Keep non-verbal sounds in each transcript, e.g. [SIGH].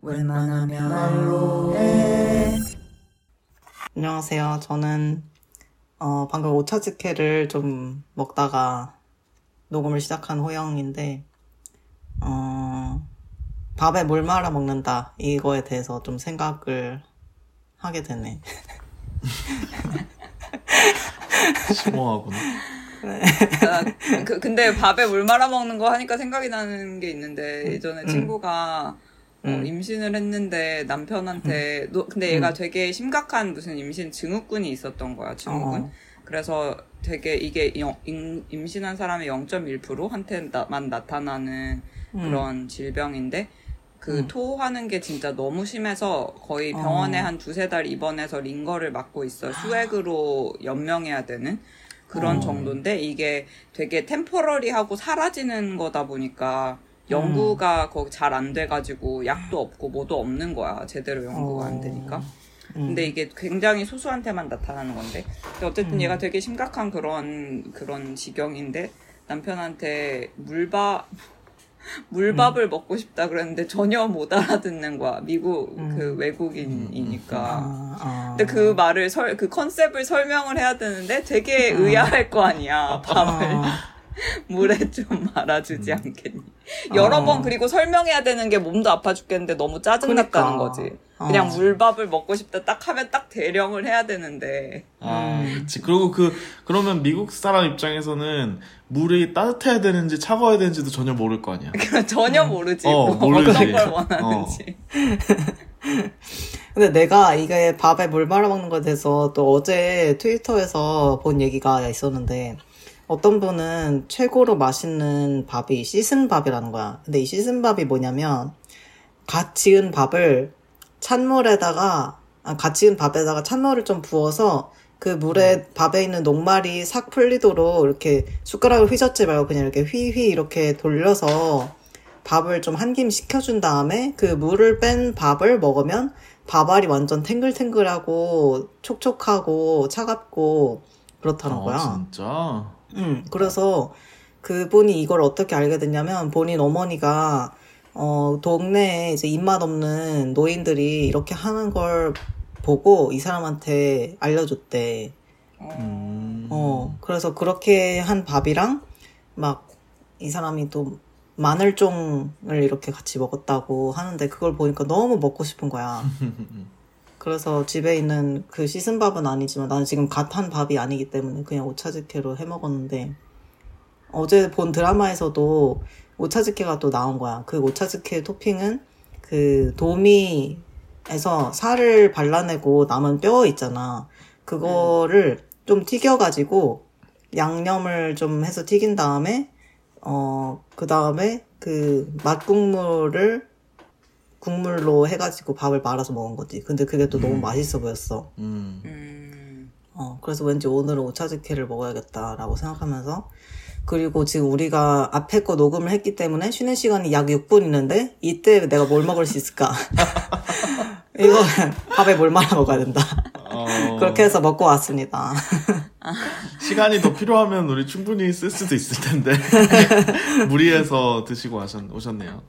웬만하면 말로 해. 안녕하세요. 저는 어, 방금 오차즈케를 좀 먹다가 녹음을 시작한 호영인데 어, 밥에 물 말아 먹는다 이거에 대해서 좀 생각을 하게 되네. [LAUGHS] 심오하구나. 아, 그, 근데 밥에 물 말아 먹는 거 하니까 생각이 나는 게 있는데 예전에 친구가 어, 음. 임신을 했는데 남편한테 노, 근데 얘가 되게 심각한 무슨 임신 증후군이 있었던 거야 증후군. 어. 그래서 되게 이게 영- 임, 임신한 사람의 0.1%한테만 나타나는 음. 그런 질병인데 그 음. 토하는 게 진짜 너무 심해서 거의 병원에 어. 한 두세 달 입원해서 링거를 맞고 있어. 수액으로 연명해야 되는 그런 어. 정도인데 이게 되게 템포러리하고 사라지는 거다 보니까 연구가 거기 잘 안 돼가지고 약도 없고 뭐도 없는 거야. 제대로 연구가 안 되니까. 음. 근데 이게 굉장히 소수한테만 나타나는 건데. 근데 어쨌든 음. 얘가 되게 심각한 그런 그런 지경인데 남편한테 물밥 [LAUGHS] 물밥을 먹고 싶다 그랬는데 전혀 못 알아듣는 거야. 미국 음. 그 외국인이니까. 아, 아. 근데 그 말을 설, 그 컨셉을 설명을 해야 되는데 되게 의아할 거 아니야. 밥을 아. [LAUGHS] 물에 좀 말아주지 않겠니? 여러 어. 번 그리고 설명해야 되는 게 몸도 아파 죽겠는데 너무 짜증났다는 그러니까. 거지. 그냥 어. 물밥을 먹고 싶다 딱 하면 딱 대령을 해야 되는데. 아, 음. 그치. 그리고 그, 그러면 미국 사람 입장에서는 물이 따뜻해야 되는지 차가워야 되는지도 전혀 모를 거 아니야. [LAUGHS] 전혀 모르지. 어, 뭐 모르지. 어떤 걸 원하는지. 근데 내가 이게 밥에 물 말아 먹는 거에 대해서 또 어제 트위터에서 본 얘기가 있었는데 어떤 분은 최고로 맛있는 밥이 씻은 밥이라는 거야. 근데 이 씻은 밥이 뭐냐면 갓 지은 밥을 찬물에다가 아, 갓 지은 밥에다가 찬물을 좀 부어서 그 물에 밥에 있는 녹말이 싹 풀리도록 이렇게 숟가락을 휘젓지 말고 그냥 이렇게 휘휘 이렇게 돌려서 밥을 좀 한 김 식혀준 다음에 그 물을 뺀 밥을 먹으면 밥알이 완전 탱글탱글하고 촉촉하고 차갑고 그렇다는 거야. 아, 진짜? 음, 그래서 그분이 이걸 어떻게 알게 됐냐면 본인 어머니가 어, 동네에 이제 입맛 없는 노인들이 이렇게 하는 걸 보고 이 사람한테 알려줬대. 음. 어, 그래서 그렇게 한 밥이랑 막 이 사람이 또 마늘종을 이렇게 같이 먹었다고 하는데 그걸 보니까 너무 먹고 싶은 거야. [LAUGHS] 그래서 집에 있는 그 씻은 밥은 아니지만 나는 지금 갓 한 밥이 아니기 때문에 그냥 오차즈케로 해 먹었는데 어제 본 드라마에서도 오차즈케가 또 나온 거야. 그 오차즈케 토핑은 그 도미에서 살을 발라내고 남은 뼈 있잖아. 그거를 좀 튀겨가지고 양념을 좀 해서 튀긴 다음에 어, 그 다음에 그 맛국물을 국물로 해가지고 밥을 말아서 먹은 거지. 근데 그게 또 너무 맛있어 보였어. 음. 음. 어, 그래서 왠지 오늘은 오차즈케를 먹어야겠다라고 생각하면서 그리고 지금 우리가 앞에 거 녹음을 했기 때문에 쉬는 시간이 약 6분 있는데 이때 내가 뭘 먹을 수 있을까? [LAUGHS] [LAUGHS] 이거 밥에 뭘 말아 먹어야 된다. 어, 그렇게 해서 먹고 왔습니다. [LAUGHS] 시간이 더 필요하면 우리 충분히 쓸 수도 있을 텐데. 무리해서 드시고 오셨, 오셨네요.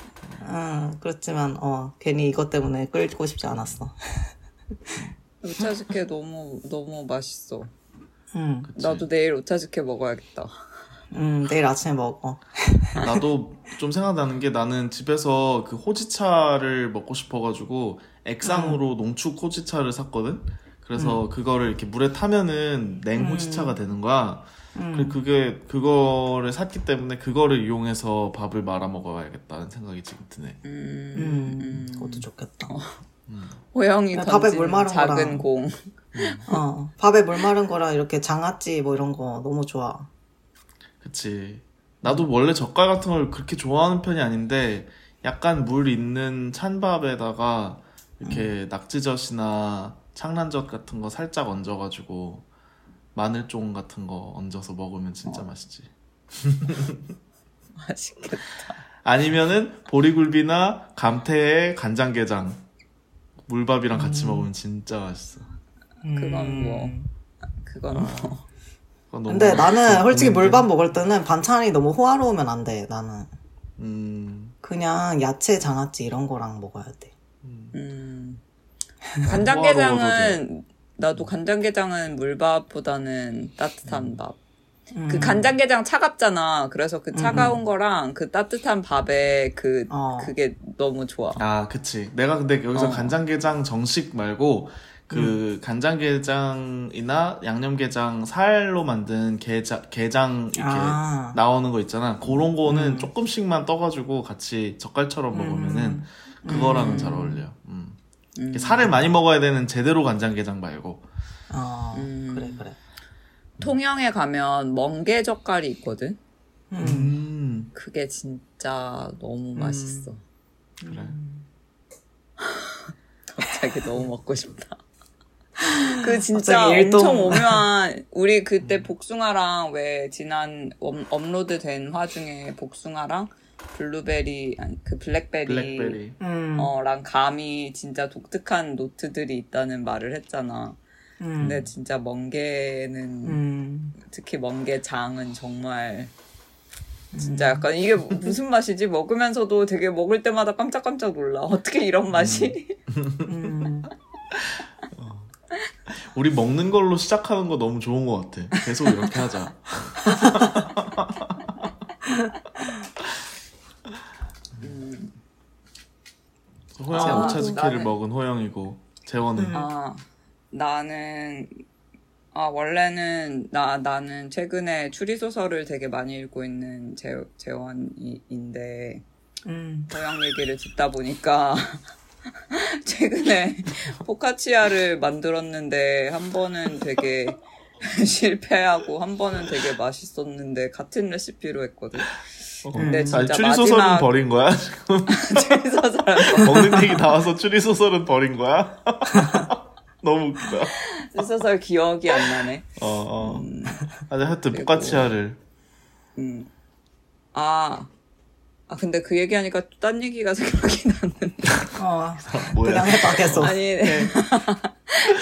음, 그렇지만 어, 괜히 이것 때문에 끌고 싶지 않았어. [LAUGHS] 오차즈케 너무 너무 맛있어. 음, 그치. 나도 내일 오차즈케 먹어야겠다. 음, 내일 아침에 먹어. [LAUGHS] 나도 좀 생각나는 게 나는 집에서 그 호지차를 먹고 싶어가지고 액상으로 농축 호지차를 샀거든? 그래서 그거를 이렇게 물에 타면은 냉 호지차가 되는 거야. 그리고 그게, 그거를 샀기 때문에 그거를 이용해서 밥을 말아 먹어야겠다는 생각이 지금 드네. 음. 음, 그것도 좋겠다. 호영이 야, 밥에 물 마른 작은 거랑. 공. 어, 밥에 물 마른 거랑 이렇게 장아찌 뭐 이런 거 너무 좋아. 그치. 나도 원래 젓갈 같은 걸 그렇게 좋아하는 편이 아닌데, 약간 물 있는 찬밥에다가 이렇게 낙지젓이나 창란젓 같은 거 살짝 얹어가지고, 마늘종 같은 거 얹어서 먹으면 진짜 맛있지. [LAUGHS] 맛있겠다. 아니면은 보리굴비나 감태에 간장게장, 물밥이랑 같이 먹으면 진짜 맛있어. 그건 뭐. 그건 뭐. 그건 너무 근데 나는 솔직히 보이는데. 물밥 먹을 때는 반찬이 너무 호화로우면 안 돼, 나는. 음, 그냥 야채, 장아찌 이런 거랑 먹어야 돼. 음. 호화로워서 간장게장은 나도 간장게장은 물밥보다는 따뜻한 밥. 음. 그 간장게장 차갑잖아. 그래서 그 차가운 거랑 그 따뜻한 밥에 그 어. 그게 너무 좋아. 아, 그치. 내가 근데 여기서 어. 간장게장 정식 말고 그 간장게장이나 양념게장 살로 만든 게장, 게장 이렇게 아. 나오는 거 있잖아. 그런 거는 음. 조금씩만 떠가지고 같이 젓갈처럼 먹으면은 음. 그거랑은 음. 잘 어울려. 음. 음. 살을 많이 먹어야 되는 제대로 간장게장 말고. 어, 음. 그래, 그래. 통영에 가면 멍게 젓갈이 있거든. 음. 음. 그게 진짜 너무 맛있어. 그래. [LAUGHS] 갑자기 너무 먹고 싶다. [LAUGHS] 그 진짜. 엄청 오묘한 우리 그때 복숭아랑 왜 지난 업, 업로드 된 화 중에 복숭아랑 블루베리 아니 그 블랙베리, 블랙베리. 음. 어랑 감이 진짜 독특한 노트들이 있다는 말을 했잖아. 음. 근데 진짜 멍게는 음. 특히 멍게장은 정말 진짜 약간 이게 무슨 맛이지? 먹으면서도 되게 먹을 때마다 깜짝깜짝 놀라. 어떻게 이런 맛이? 음. 우리 먹는 걸로 시작하는 거 너무 좋은 것 같아. 계속 이렇게 하자. [LAUGHS] 호영이 아, 오차즈키를 나는- 먹은 호영이고 재원은 음. 아, 나는, 아, 원래는, 나, 나는 최근에 추리 소설을 되게 많이 읽고 있는 재, 재원인데, 음. 호영 얘기를 듣다 보니까, [LAUGHS] 최근에 포카치아를 만들었는데, 한 번은 되게 [LAUGHS] 실패하고, 한 번은 되게 맛있었는데, 같은 레시피로 했거든. 어. 근데 아니, 진짜 추리 소설은 마지막- 버린 거야? [LAUGHS] 추리 소설. 먹는 얘기 나와서 추리 소설은 버린 거야? [LAUGHS] 너무 웃기다. 추리 소설 기억이 안 나네. 어, 어. 음. 아니, 하여튼, 그리고- 포카치아를. 음. 아. 아, 근데 그 얘기하니까 또 딴 얘기가 생각이 났는데. 어. [LAUGHS] 뭐야? 그냥 계속. 아니, 네.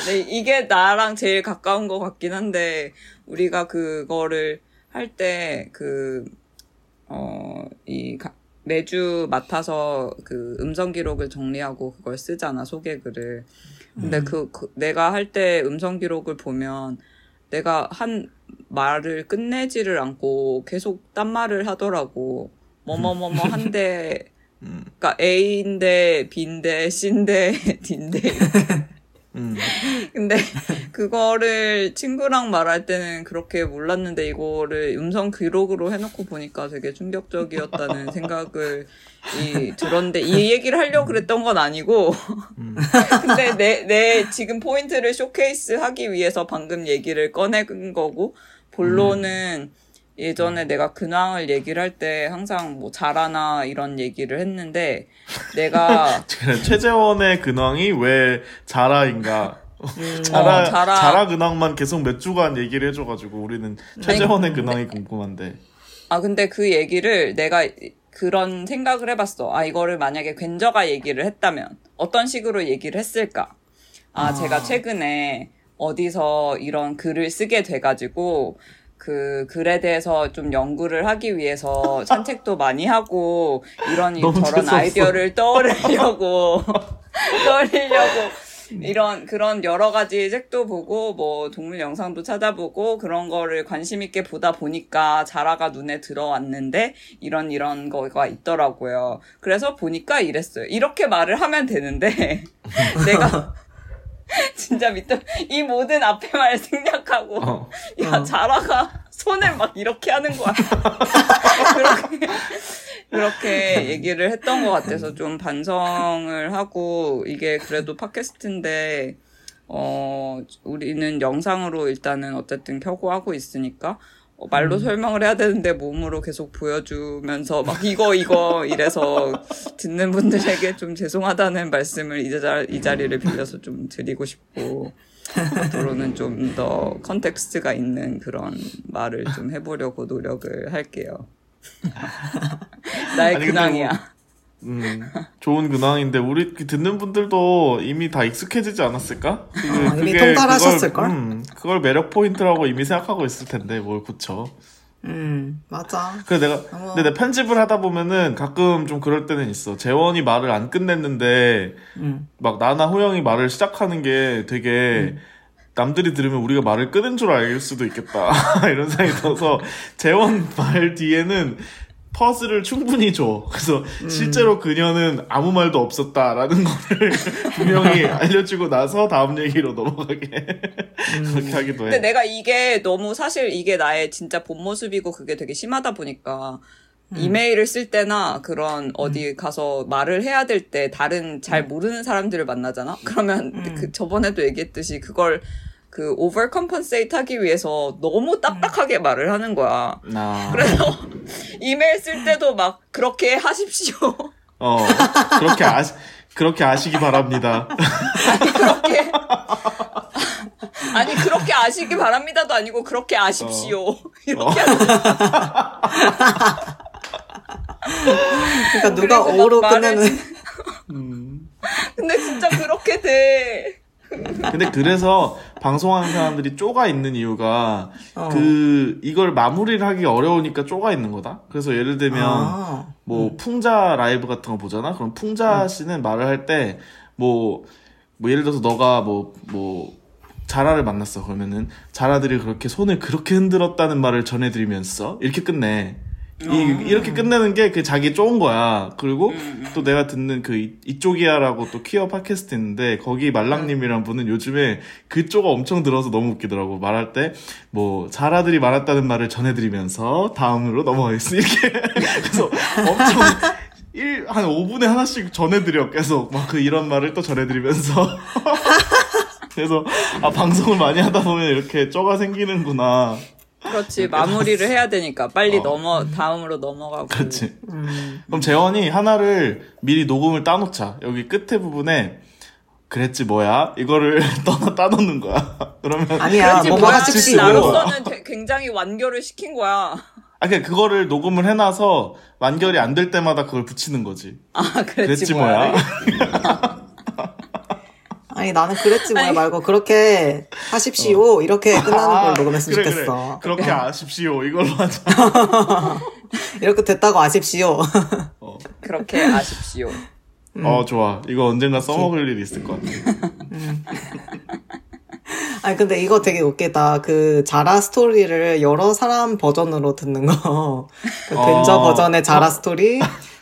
네, 이게 나랑 제일 가까운 것 같긴 한데, 우리가 그거를 할 때, 그, 어, 이, 가- 매주 맡아서 그 음성 기록을 정리하고 그걸 쓰잖아, 소개글을. 근데 그, 그 내가 할 때 음성 기록을 보면 내가 한 말을 끝내지를 않고 계속 딴 말을 하더라고. 뭐뭐뭐뭐 한데, 음, 그니까 A인데 B인데 C인데 [LAUGHS] D인데 [LAUGHS] 음. 근데 [LAUGHS] 그거를 친구랑 말할 때는 그렇게 몰랐는데 이거를 음성 기록으로 해놓고 보니까 되게 충격적이었다는 [LAUGHS] 생각을 이 들었는데 이 얘기를 하려고 그랬던 건 아니고 음. [LAUGHS] 근데 내, 내 지금 포인트를 쇼케이스 하기 위해서 방금 얘기를 꺼낸 거고 본론은 예전에 내가 근황을 얘기를 할 때 항상 뭐 잘하나 이런 얘기를 했는데 내가 [LAUGHS] 최재원의 근황이 왜 자라인가? 음. 자라, 어, 자라. 자라 근황만 계속 몇 주간 얘기를 해줘가지고 우리는 최재원의 근황이 궁금한데. 아, 근데 그 얘기를 내가 그런 생각을 해봤어. 아, 이거를 만약에 괜저가 얘기를 했다면 어떤 식으로 얘기를 했을까? 아, 아. 제가 최근에 어디서 이런 글을 쓰게 돼가지고 그 글에 대해서 좀 연구를 하기 위해서 [LAUGHS] 산책도 많이 하고 이런 저런 재수없어. 아이디어를 떠올리려고 [LAUGHS] 떠올리려고 이런 그런 여러 가지 책도 보고 뭐 동물 영상도 찾아보고 그런 거를 관심 있게 보다 보니까 자라가 눈에 들어왔는데 이런 이런 거가 있더라고요. 그래서 보니까 이랬어요. 이렇게 말을 하면 되는데 [LAUGHS] 내가 [LAUGHS] 진짜 밑에 이 모든 앞에 말 생략하고 어. 야 자라가 손을 막 이렇게 하는 거야. [LAUGHS] 그렇게 그렇게 얘기를 했던 것 같아서 좀 반성을 하고 이게 그래도 팟캐스트인데 어 우리는 영상으로 일단은 어쨌든 켜고 하고 있으니까 어, 말로 설명을 해야 되는데 몸으로 계속 보여주면서 막 이거 이거 이래서 [LAUGHS] 듣는 분들에게 좀 죄송하다는 말씀을 이, 자, 이 자리를 빌려서 좀 드리고 싶고 앞으로는 좀 더 컨텍스트가 있는 그런 말을 좀 해보려고 노력을 할게요. [LAUGHS] 나의 근데 근황이야. 음, 좋은 근황인데 우리 그 듣는 분들도 이미 다 익숙해지지 않았을까? 그, 어, 이미 통달하셨을걸? 그걸, 음, 그걸 매력 포인트라고 이미 생각하고 있을 텐데 뭘 굳혀. 음, 맞아. 그래 내가 어머. 근데 내 편집을 하다 보면은 가끔 좀 그럴 때는 있어. 재원이 말을 안 끝냈는데 음. 막 나나 호영이 말을 시작하는 게 되게 남들이 들으면 우리가 말을 끊은 줄 알 수도 있겠다 [LAUGHS] 이런 생각이 들어서 재원 말 뒤에는 퍼즐을 충분히 줘. 그래서 실제로 그녀는 아무 말도 없었다라는 거를 [LAUGHS] 분명히 [LAUGHS] 알려주고 나서 다음 얘기로 넘어가게 [LAUGHS] 그렇게 하기도 해. 근데 내가 이게 너무 사실 이게 나의 진짜 본 모습이고 그게 되게 심하다 보니까 이메일을 쓸 때나 그런 어디 가서 말을 해야 될 때 다른 잘 모르는 사람들을 만나잖아? 그러면 그 저번에도 얘기했듯이 그걸 그 오버 컴펀세이트 하기 위해서 너무 딱딱하게 말을 하는 거야. 나 그래서 [LAUGHS] 이메일 쓸 때도 막 그렇게 하십시오. [LAUGHS] 어 그렇게 아시 그렇게 아시기 바랍니다. [LAUGHS] 아니 그렇게 아니 그렇게 아시기 바랍니다도 아니고 그렇게 아십시오. 이렇게 하는 그러니까 누가 오로 말을 끝내는. 진- 근데 진짜 그렇게 돼. 근데 그래서 방송하는 사람들이 쪼가 있는 이유가 어. 그 이걸 마무리를 하기 어려우니까 쪼가 있는 거다. 그래서 예를 들면 아. 뭐 풍자 라이브 같은 거 보잖아. 그럼 풍자 씨는 말을 할때뭐뭐 예를 들어서 너가 뭐뭐 자라를 만났어. 그러면은 자라들이 그렇게 손을 그렇게 흔들었다는 말을 전해드리면서 이렇게 끝내. 이, 이렇게 끝내는 게 그 자기 좋은 거야. 그리고 또 내가 듣는 그 이- 이쪽이야라고 또 퀴어 팟캐스트 있는데 거기 말랑님이란 분은 요즘에 그쪽가 엄청 들어서 너무 웃기더라고. 말할 때 뭐 자라들이 말했다는 말을 전해드리면서 다음으로 넘어가겠습니다. [LAUGHS] 이렇게 그래서 엄청 일, 한 5분에 하나씩 전해드려 계속 막 그 이런 말을 또 전해드리면서 [LAUGHS] 그래서 아 방송을 많이 하다 보면 이렇게 쪼가 생기는구나. 그렇지 마무리를 해야 되니까 빨리 어. 넘어 다음으로 넘어가고. 그렇지. 음. 그럼 재원이 하나를 미리 녹음을 따놓자. 여기 끝에 부분에 그랬지 뭐야 이거를 [LAUGHS] 떠나 따놓는 거야. [LAUGHS] 그러면 아니야, 하십시오. 지금 나로서는 되- 굉장히 완결을 시킨 거야. 아 그냥 그거를 녹음을 해놔서 완결이 안 될 때마다 그걸 붙이는 거지. 아 그랬지, 그랬지 뭐야. [LAUGHS] 아니 나는 그랬지 뭐야. 말고 그렇게 하십시오 이렇게 끝나는 걸 아, 녹음했으면 그래, 좋겠어. 그래. 그렇게 아십시오. 이걸로 하자. [LAUGHS] 이렇게 됐다고 아십시오. [LAUGHS] 어. 그렇게 아십시오. 어 좋아. 이거 언젠가 써먹을 일이 있을 것 같아. [LAUGHS] 아니 근데 이거 되게 웃기다. 그 자라 스토리를 여러 사람 버전으로 듣는 거. 그 어. 벤저 버전의 자라 스토리,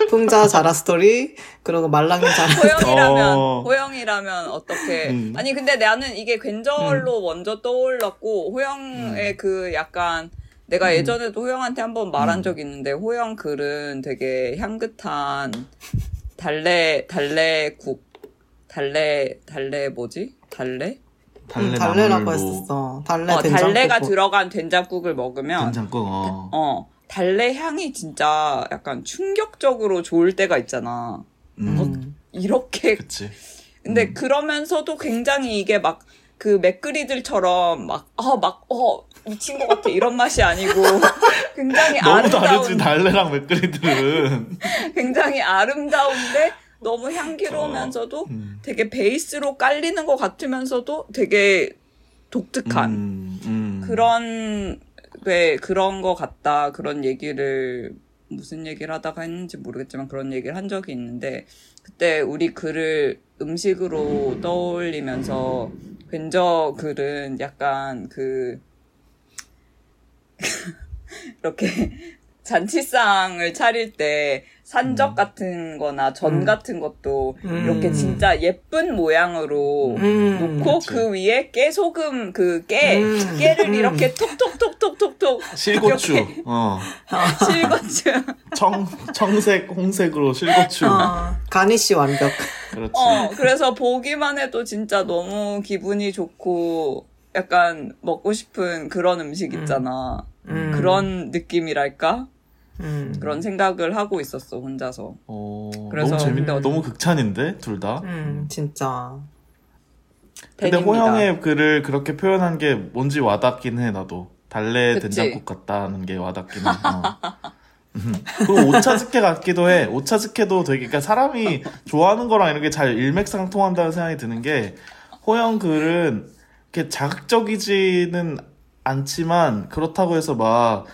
풍자 자라 스토리, 그리고 말랑이 자라 [LAUGHS] 스토리. 호영이라면 어. 호영이라면 어떻게? 음. 아니 근데 나는 이게 괜저로 먼저 떠올랐고 호영의 음. 그 약간 내가 예전에도 호영한테 한번 말한 적이 있는데 호영 글은 되게 향긋한 달래 달래국 달래 달래 뭐지 달래? 달래 음, 달래라고 했었어. 달래 어, 된장국. 달래가 들어간 된장국을 먹으면 된장국. 어. 어 달래 향이 진짜 약간 충격적으로 좋을 때가 있잖아. 음. 이렇게 그치. 근데 음. 그러면서도 굉장히 이게 막 그 맥그리들처럼 막, 아, 막, 어, 미친 것 같아. 이런 맛이 아니고 [LAUGHS] 굉장히 너무 아름다운, 다르지 달래랑 맥그리들은. 굉장히 아름다운데 너무 향기로우면서도 음. 되게 베이스로 깔리는 것 같으면서도 되게 독특한 음, 음. 그런, 왜 그런 것 같다. 그런 얘기를 무슨 얘기를 하다가 했는지 모르겠지만 그런 얘기를 한 적이 있는데 그때 우리 글을 음식으로 떠올리면서 벤저 글은 약간 그 [LAUGHS] 이렇게 잔치상을 차릴 때 산적 음. 같은 거나 전 음. 같은 것도 음. 이렇게 진짜 예쁜 모양으로 음. 놓고 그치. 그 위에 깨소금 그 깨, 음. 깨를 음. 이렇게 톡톡톡톡톡톡 실고추. 이렇게 어. 실고추. 청, 청색, 홍색으로 실고추. 어, 가니쉬 완벽. 그렇지. 어, 그래서 보기만 해도 진짜 너무 기분이 좋고 약간 먹고 싶은 그런 음식 있잖아. 음. 그런 느낌이랄까? 음. 그런 생각을 하고 있었어, 혼자서. 어, 그래서 너무 재밌, 근데 너무 극찬인데, 둘 다. 음, 진짜. 근데 팬입니다. 호영의 글을 그렇게 표현한 게 뭔지 와닿긴 해, 나도. 달래 그치? 된장국 같다는 게 와닿긴 해. 어. 음. [LAUGHS] 그리고 오차즈케 같기도 해. 오차즈케도 되게, 그러니까 사람이 좋아하는 거랑 이런 게 잘 일맥상통한다는 생각이 드는 게, 호영 글은 이렇게 자극적이지는 않지만, 그렇다고 해서 막,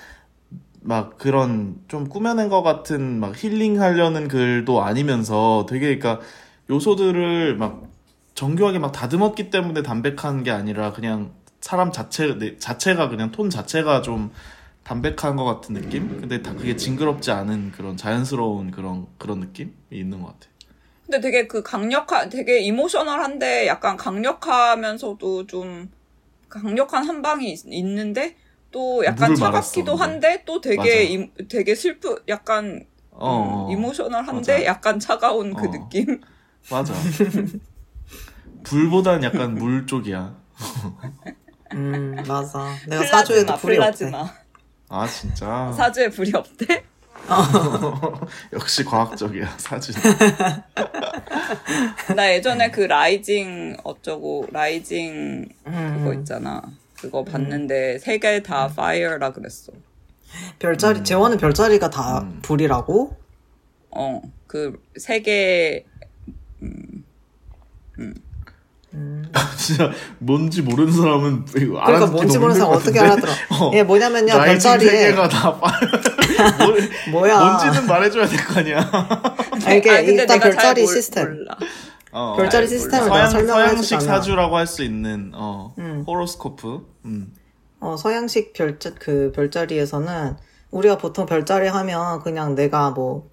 막 그런 좀 꾸며낸 것 같은 막 힐링하려는 글도 아니면서 되게 그러니까 요소들을 막 정교하게 막 다듬었기 때문에 담백한 게 아니라 그냥 사람 자체 내- 자체가 그냥 톤 자체가 좀 담백한 것 같은 느낌? 근데 다 그게 징그럽지 않은 그런 자연스러운 그런 그런 느낌이 있는 것 같아. 근데 되게 그 강력한, 되게 emotional한데 약간 강력하면서도 좀 강력한 한 방이 있, 있는데 또 약간 차갑기도 말았어, 한데 또 되게. 임- 되게 슬프, 약간 어, 어. emotional한데 맞아. 약간 차가운 그 어. 느낌? [LAUGHS] 맞아. 불보단 약간 물 쪽이야. [LAUGHS] 음, 맞아. 내가 사주에도 플라즈마, 불이 없대. 아 진짜. [LAUGHS] 사주에 불이 없대? 역시 과학적이야 사주. 나 예전에 그 rising 어쩌고 rising 음, 그거 있잖아. 그거 봤는데 세개 다 fire라 그랬어. 별자리, 재원은 별자리가 다 음. 불이라고? 어, 그 세개 진짜 뭔지 모르는 사람은 이거 그러니까 알아듣기 뭔지 너무 모르는 사람 어떻게 것 알아들어? 어. 예, 뭐냐면요, 별자리에. 개가 다 빠- [LAUGHS] 뭘- 뭐야. 뭔지는 말해줘야 될 거 아니야. 아, 이게 아, 일단 별자리 몰- 시스템. 몰라. 어. 별자리 아, 시스템을 몰라. 내가 서양 해주자면. 사주라고 할 수 있는 어 음. 호로스코프. 음. 어, 서양식 별자, 그 별자리에서는 우리가 보통 별자리 하면 그냥 내가 뭐,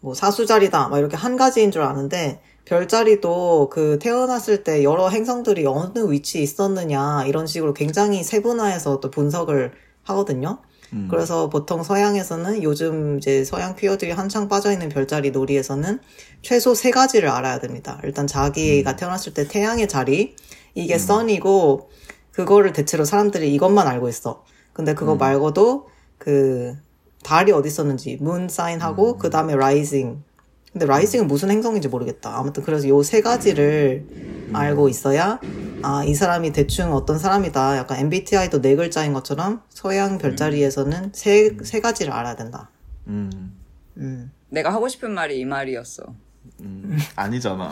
뭐 사수자리다, 막 이렇게 한 가지인 줄 아는데, 별자리도 그 태어났을 때 여러 행성들이 어느 위치에 있었느냐, 이런 식으로 굉장히 세분화해서 또 분석을 하거든요. 음. 그래서 보통 서양에서는 요즘 이제 서양 퀴어들이 한창 빠져있는 별자리 놀이에서는 최소 세 가지를 알아야 됩니다. 일단 자기가 태어났을 때 태양의 자리, 이게 선이고, 그거를 대체로 사람들이 이것만 알고 있어. 근데 그거 말고도 그 달이 어디 있었는지 문 사인하고 그 다음에 라이징. 근데 라이징은 무슨 행성인지 모르겠다. 아무튼 그래서 요 세 가지를 알고 있어야 아 이 사람이 대충 어떤 사람이다. 약간 MBTI도 네 글자인 것처럼 서양 별자리에서는 세 세 가지를 알아야 된다. 음. 음 내가 하고 싶은 말이 이 말이었어. 음. 아니잖아.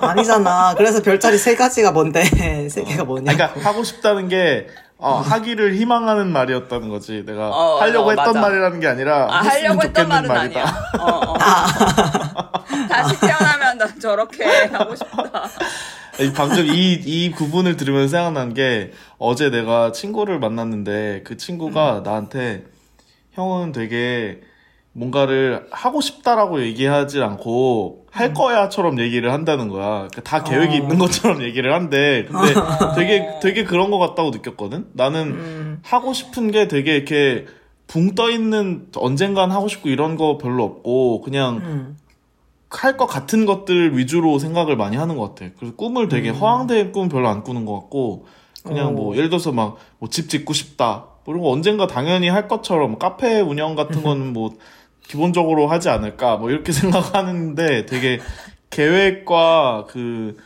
아니잖아. 그래서 별자리 세 가지가 뭔데 [LAUGHS] 세 개가 뭐냐? 아니, 그러니까 하고 싶다는 게 어, 하기를 희망하는 말이었다는 거지. 내가 어, 하려고 어, 했던 맞아. 말이라는 게 아니라 아, 하려고 했던 말은 말이다. 아니야. 어, 어. [LAUGHS] 다시 태어나면 나 저렇게 하고 싶다. 방금 이, 이 구분을 들으면서 생각난 게 어제 내가 친구를 만났는데 그 친구가 음. 나한테 형은 되게 뭔가를 하고 싶다라고 얘기하지 않고 할 거야처럼 얘기를 한다는 거야. 그러니까 다 계획이 어. 있는 것처럼 얘기를 한대. 근데 [LAUGHS] 되게 되게 그런 것 같다고 느꼈거든. 나는 음, 하고 싶은 게 되게 이렇게 붕 떠 있는 언젠간 하고 싶고 이런 거 별로 없고 그냥 음, 할것 같은 것들 위주로 생각을 많이 하는 것 같아. 그래서 꿈을 되게 허황된 꿈 별로 안 꾸는 것 같고, 그냥 뭐, 오. 예를 들어서 막, 뭐 집 짓고 싶다. 거 언젠가 당연히 할 것처럼, 카페 운영 같은 [LAUGHS] 거는 뭐, 기본적으로 하지 않을까. 뭐 이렇게 [LAUGHS] 생각하는데 되게 계획과 그,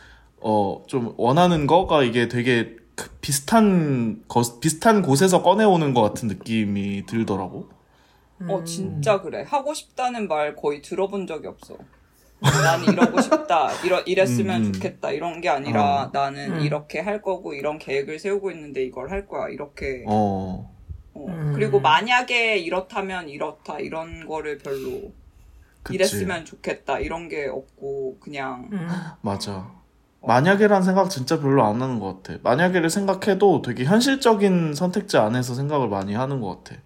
어, 좀 원하는 거가 이게 되게 그 비슷한, 거, 비슷한 곳에서 꺼내오는 것 같은 느낌이 들더라고. 어, 진짜 그래. 하고 싶다는 말 거의 들어본 적이 없어. 나는 이러고 싶다. 이러, 이랬으면 음, 음. 좋겠다. 이런 게 아니라 어. 나는 음. 이렇게 할 거고 이런 계획을 세우고 있는데 이걸 할 거야. 이렇게. 어, 어. 음. 그리고 만약에 이렇다면 이렇다. 이런 거를 별로 그치. 이랬으면 좋겠다. 이런 게 없고 그냥 음. 맞아. 만약에란 생각 진짜 별로 안 하는 것 같아. 만약에를 생각해도 되게 현실적인 선택지 안에서 생각을 많이 하는 것 같아.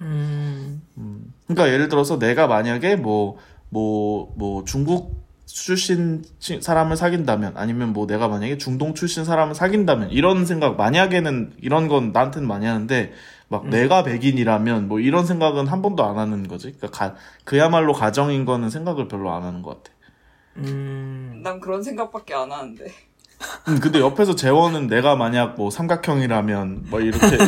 음. 음. 그러니까 예를 들어서 내가 만약에 뭐, 뭐, 뭐 중국 출신 치- 사람을 사귄다면 아니면 뭐 내가 만약에 중동 출신 사람을 사귄다면 이런 생각 만약에는 이런 건 나한테는 많이 하는데 막 내가 백인이라면 뭐 이런 생각은 한 번도 안 하는 거지. 그러니까 가- 그야말로 가정인 거는 생각을 별로 안 하는 것 같아. 음. 난 그런 생각밖에 안 하는데. 음, 근데 옆에서 재원은 내가 만약 뭐 삼각형이라면 뭐 이렇게 [LAUGHS]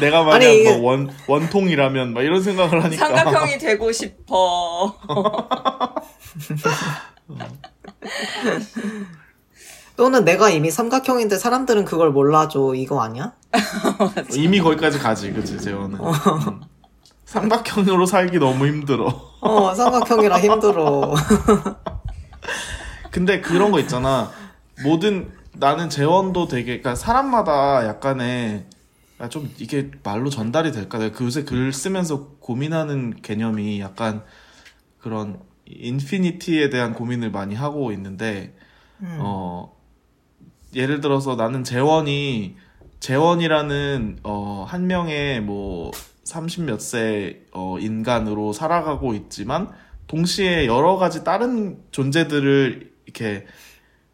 내가 만약 아니, 뭐 원 원통이라면 막 이런 생각을 하니까 삼각형이 되고 싶어. [LAUGHS] [LAUGHS] 또는 내가 이미 삼각형인데 사람들은 그걸 몰라줘 이거 아니야? [LAUGHS] 이미 거기까지 가지 그치 재원은 음. 삼각형으로 살기 너무 힘들어 어 삼각형이라 힘들어. [LAUGHS] 근데 그런 거 있잖아 모든 나는 재원도 되게 그러니까 사람마다 약간의 아, 좀 이게 말로 전달이 될까? 내가 그 요새 글 쓰면서 고민하는 개념이 약간 그런 인피니티에 대한 고민을 많이 하고 있는데, 음. 어, 예를 들어서 나는 재원이, 재원이라는, 어, 한 명의 뭐, 30몇 세, 어, 인간으로 살아가고 있지만, 동시에 여러 가지 다른 존재들을 이렇게,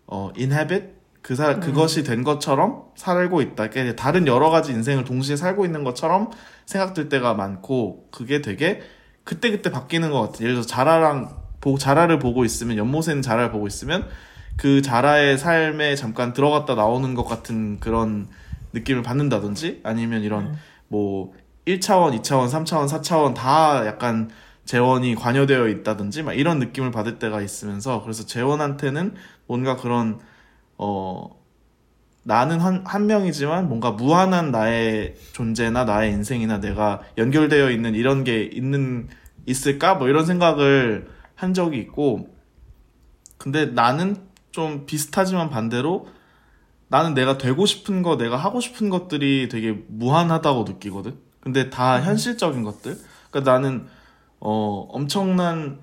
어, inhabit? 그 사, 그것이 된 것처럼 살고 있다. 그러니까 다른 여러 가지 인생을 동시에 살고 있는 것처럼 생각될 때가 많고, 그게 되게 그때그때 바뀌는 것 같아. 예를 들어서 자라랑, 보, 자라를 보고 있으면, 연못에 는 자라를 보고 있으면, 그 자라의 삶에 잠깐 들어갔다 나오는 것 같은 그런 느낌을 받는다든지, 아니면 이런, 뭐, 1차원, 2차원, 3차원, 4차원 다 약간 재원이 관여되어 있다든지, 막 이런 느낌을 받을 때가 있으면서, 그래서 재원한테는 뭔가 그런, 어, 나는 한, 한 명이지만 뭔가 무한한 나의 존재나 나의 인생이나 내가 연결되어 있는 이런 게 있는, 있을까? 뭐 이런 생각을 한 적이 있고, 근데 나는 좀 비슷하지만 반대로 나는 내가 되고 싶은 거, 내가 하고 싶은 것들이 되게 무한하다고 느끼거든? 근데 다 현실적인 것들? 그러니까 나는, 어, 엄청난,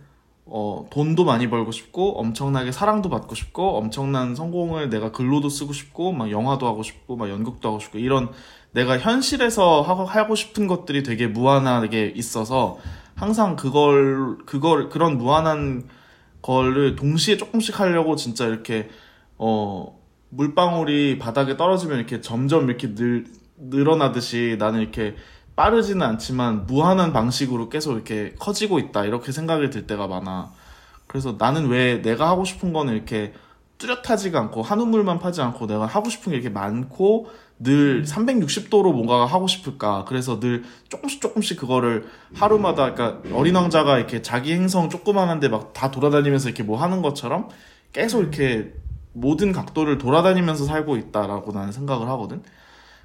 어, 돈도 많이 벌고 싶고, 엄청나게 사랑도 받고 싶고, 엄청난 성공을 내가 글로도 쓰고 싶고, 막 영화도 하고 싶고, 막 연극도 하고 싶고, 이런 내가 현실에서 하고, 하고 싶은 것들이 되게 무한하게 있어서, 항상 그걸, 그걸, 그런 무한한 거를 동시에 조금씩 하려고 진짜 이렇게, 어, 물방울이 바닥에 떨어지면 이렇게 점점 이렇게 늘, 늘어나듯이 나는 이렇게 빠르지는 않지만 무한한 방식으로 계속 이렇게 커지고 있다. 이렇게 생각이 들 때가 많아. 그래서 나는 왜 내가 하고 싶은 거는 이렇게 뚜렷하지가 않고 한 우물만 파지 않고 내가 하고 싶은 게 이렇게 많고 늘 360도로 뭔가가 하고 싶을까. 그래서 늘 조금씩 조금씩 그거를 하루마다, 그러니까 어린 왕자가 이렇게 자기 행성 조그만한데 막 다 돌아다니면서 이렇게 뭐 하는 것처럼 계속 이렇게 모든 각도를 돌아다니면서 살고 있다라고 나는 생각을 하거든.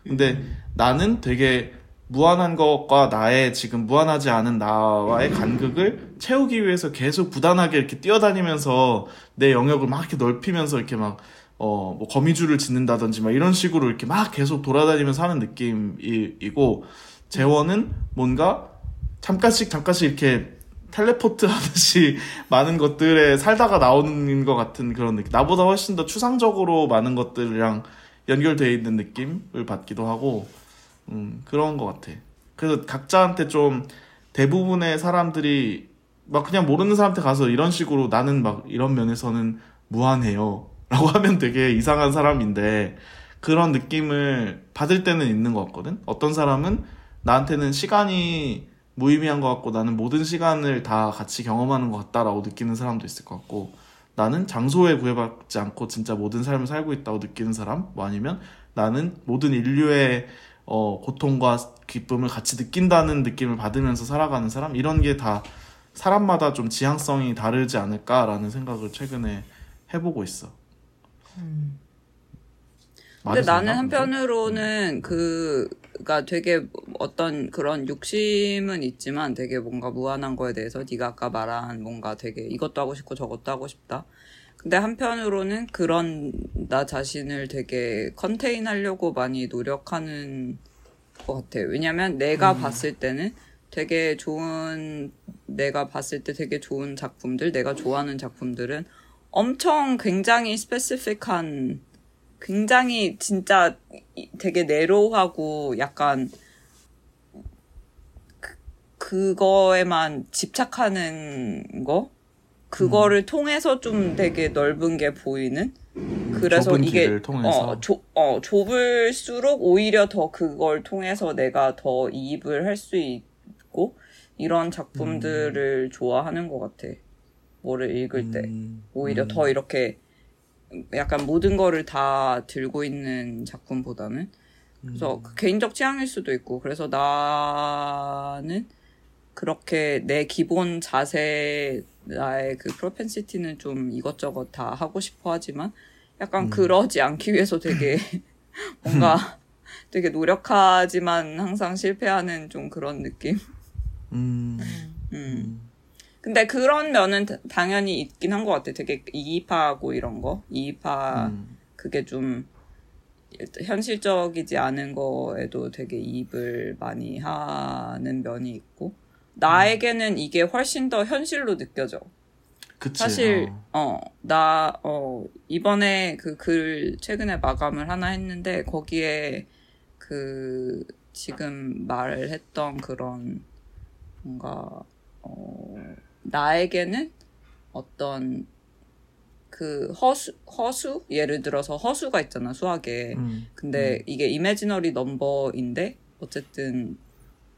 근데 나는 되게 무한한 것과 나의 지금 무한하지 않은 나와의 간극을 채우기 위해서 계속 부단하게 이렇게 뛰어다니면서 내 영역을 막 이렇게 넓히면서 이렇게 막, 어, 뭐 거미줄을 짓는다든지 막 이런 식으로 이렇게 막 계속 돌아다니면서 하는 느낌이고, 재원은 뭔가 잠깐씩 잠깐씩 이렇게 텔레포트 하듯이 [LAUGHS] 많은 것들에 살다가 나오는 것 같은 그런 느낌. 나보다 훨씬 더 추상적으로 많은 것들이랑 연결되어 있는 느낌을 받기도 하고, 음, 그런 것 같아. 그래서 각자한테 좀 대부분의 사람들이 막 그냥 모르는 사람한테 가서 이런 식으로 나는 막 이런 면에서는 무한해요. 라고 하면 되게 이상한 사람인데 그런 느낌을 받을 때는 있는 것 같거든? 어떤 사람은 나한테는 시간이 무의미한 것 같고 나는 모든 시간을 다 같이 경험하는 것 같다라고 느끼는 사람도 있을 것 같고 나는 장소에 구애받지 않고 진짜 모든 삶을 살고 있다고 느끼는 사람 뭐 아니면 나는 모든 인류의 어, 고통과 기쁨을 같이 느낀다는 느낌을 받으면서 살아가는 사람 이런 게 다 사람마다 좀 지향성이 다르지 않을까라는 생각을 최근에 해보고 있어. 근데 말해서 나는? 한편으로는 그가 되게 어떤 그런 욕심은 있지만 되게 뭔가 무한한 거에 대해서 네가 아까 말한 뭔가 되게 이것도 하고 싶고 저것도 하고 싶다. 근데 한편으로는 그런 나 자신을 되게 컨테인 하려고 많이 노력하는 것 같아요. 왜냐면 내가 봤을 때는 되게 좋은 내가 봤을 때 되게 좋은 작품들, 내가 좋아하는 작품들은 엄청 굉장히 스페시픽한 굉장히 진짜 이- 되게 내로하고 약간 그, 그거에만 집착하는 거 그거를 통해서 좀 되게 넓은 게 보이는 그래서 이게. 어, 좁, 어, 좁을수록 오히려 더 그걸 통해서 내가 더 이입을 할 수 있고 이런 작품들을 좋아하는 것 같아. 뭐를 읽을 때. 음, 오히려 음. 더 이렇게 약간 모든 거를 다 들고 있는 작품보다는 그래서 음. 그 개인적 취향일 수도 있고 그래서 나는 그렇게 내 기본 자세 나의 그 프로펜시티는 좀 이것저것 다 하고 싶어 하지만 약간 그러지 않기 위해서 되게 [LAUGHS] 뭔가 되게 노력하지만 항상 실패하는 좀 그런 느낌. 음, 음. 근데 그런 면은 다- 당연히 있긴 한 것 같아. 되게 이입하고 이런 거. 이입하, 음. 그게 좀 현실적이지 않은 거에도 되게 이입을 많이 하는 면이 있고 나에게는 이게 훨씬 더 현실로 느껴져. 그치. 사실 어. 어 나 어 이번에 그 글 최근에 마감을 하나 했는데 거기에 그 지금 말했던 그런 뭔가 어 나에게는 어떤 그 허수 허수 예를 들어서 허수가 있잖아 수학에 음. 근데 이게 이매지너리 넘버인데 어쨌든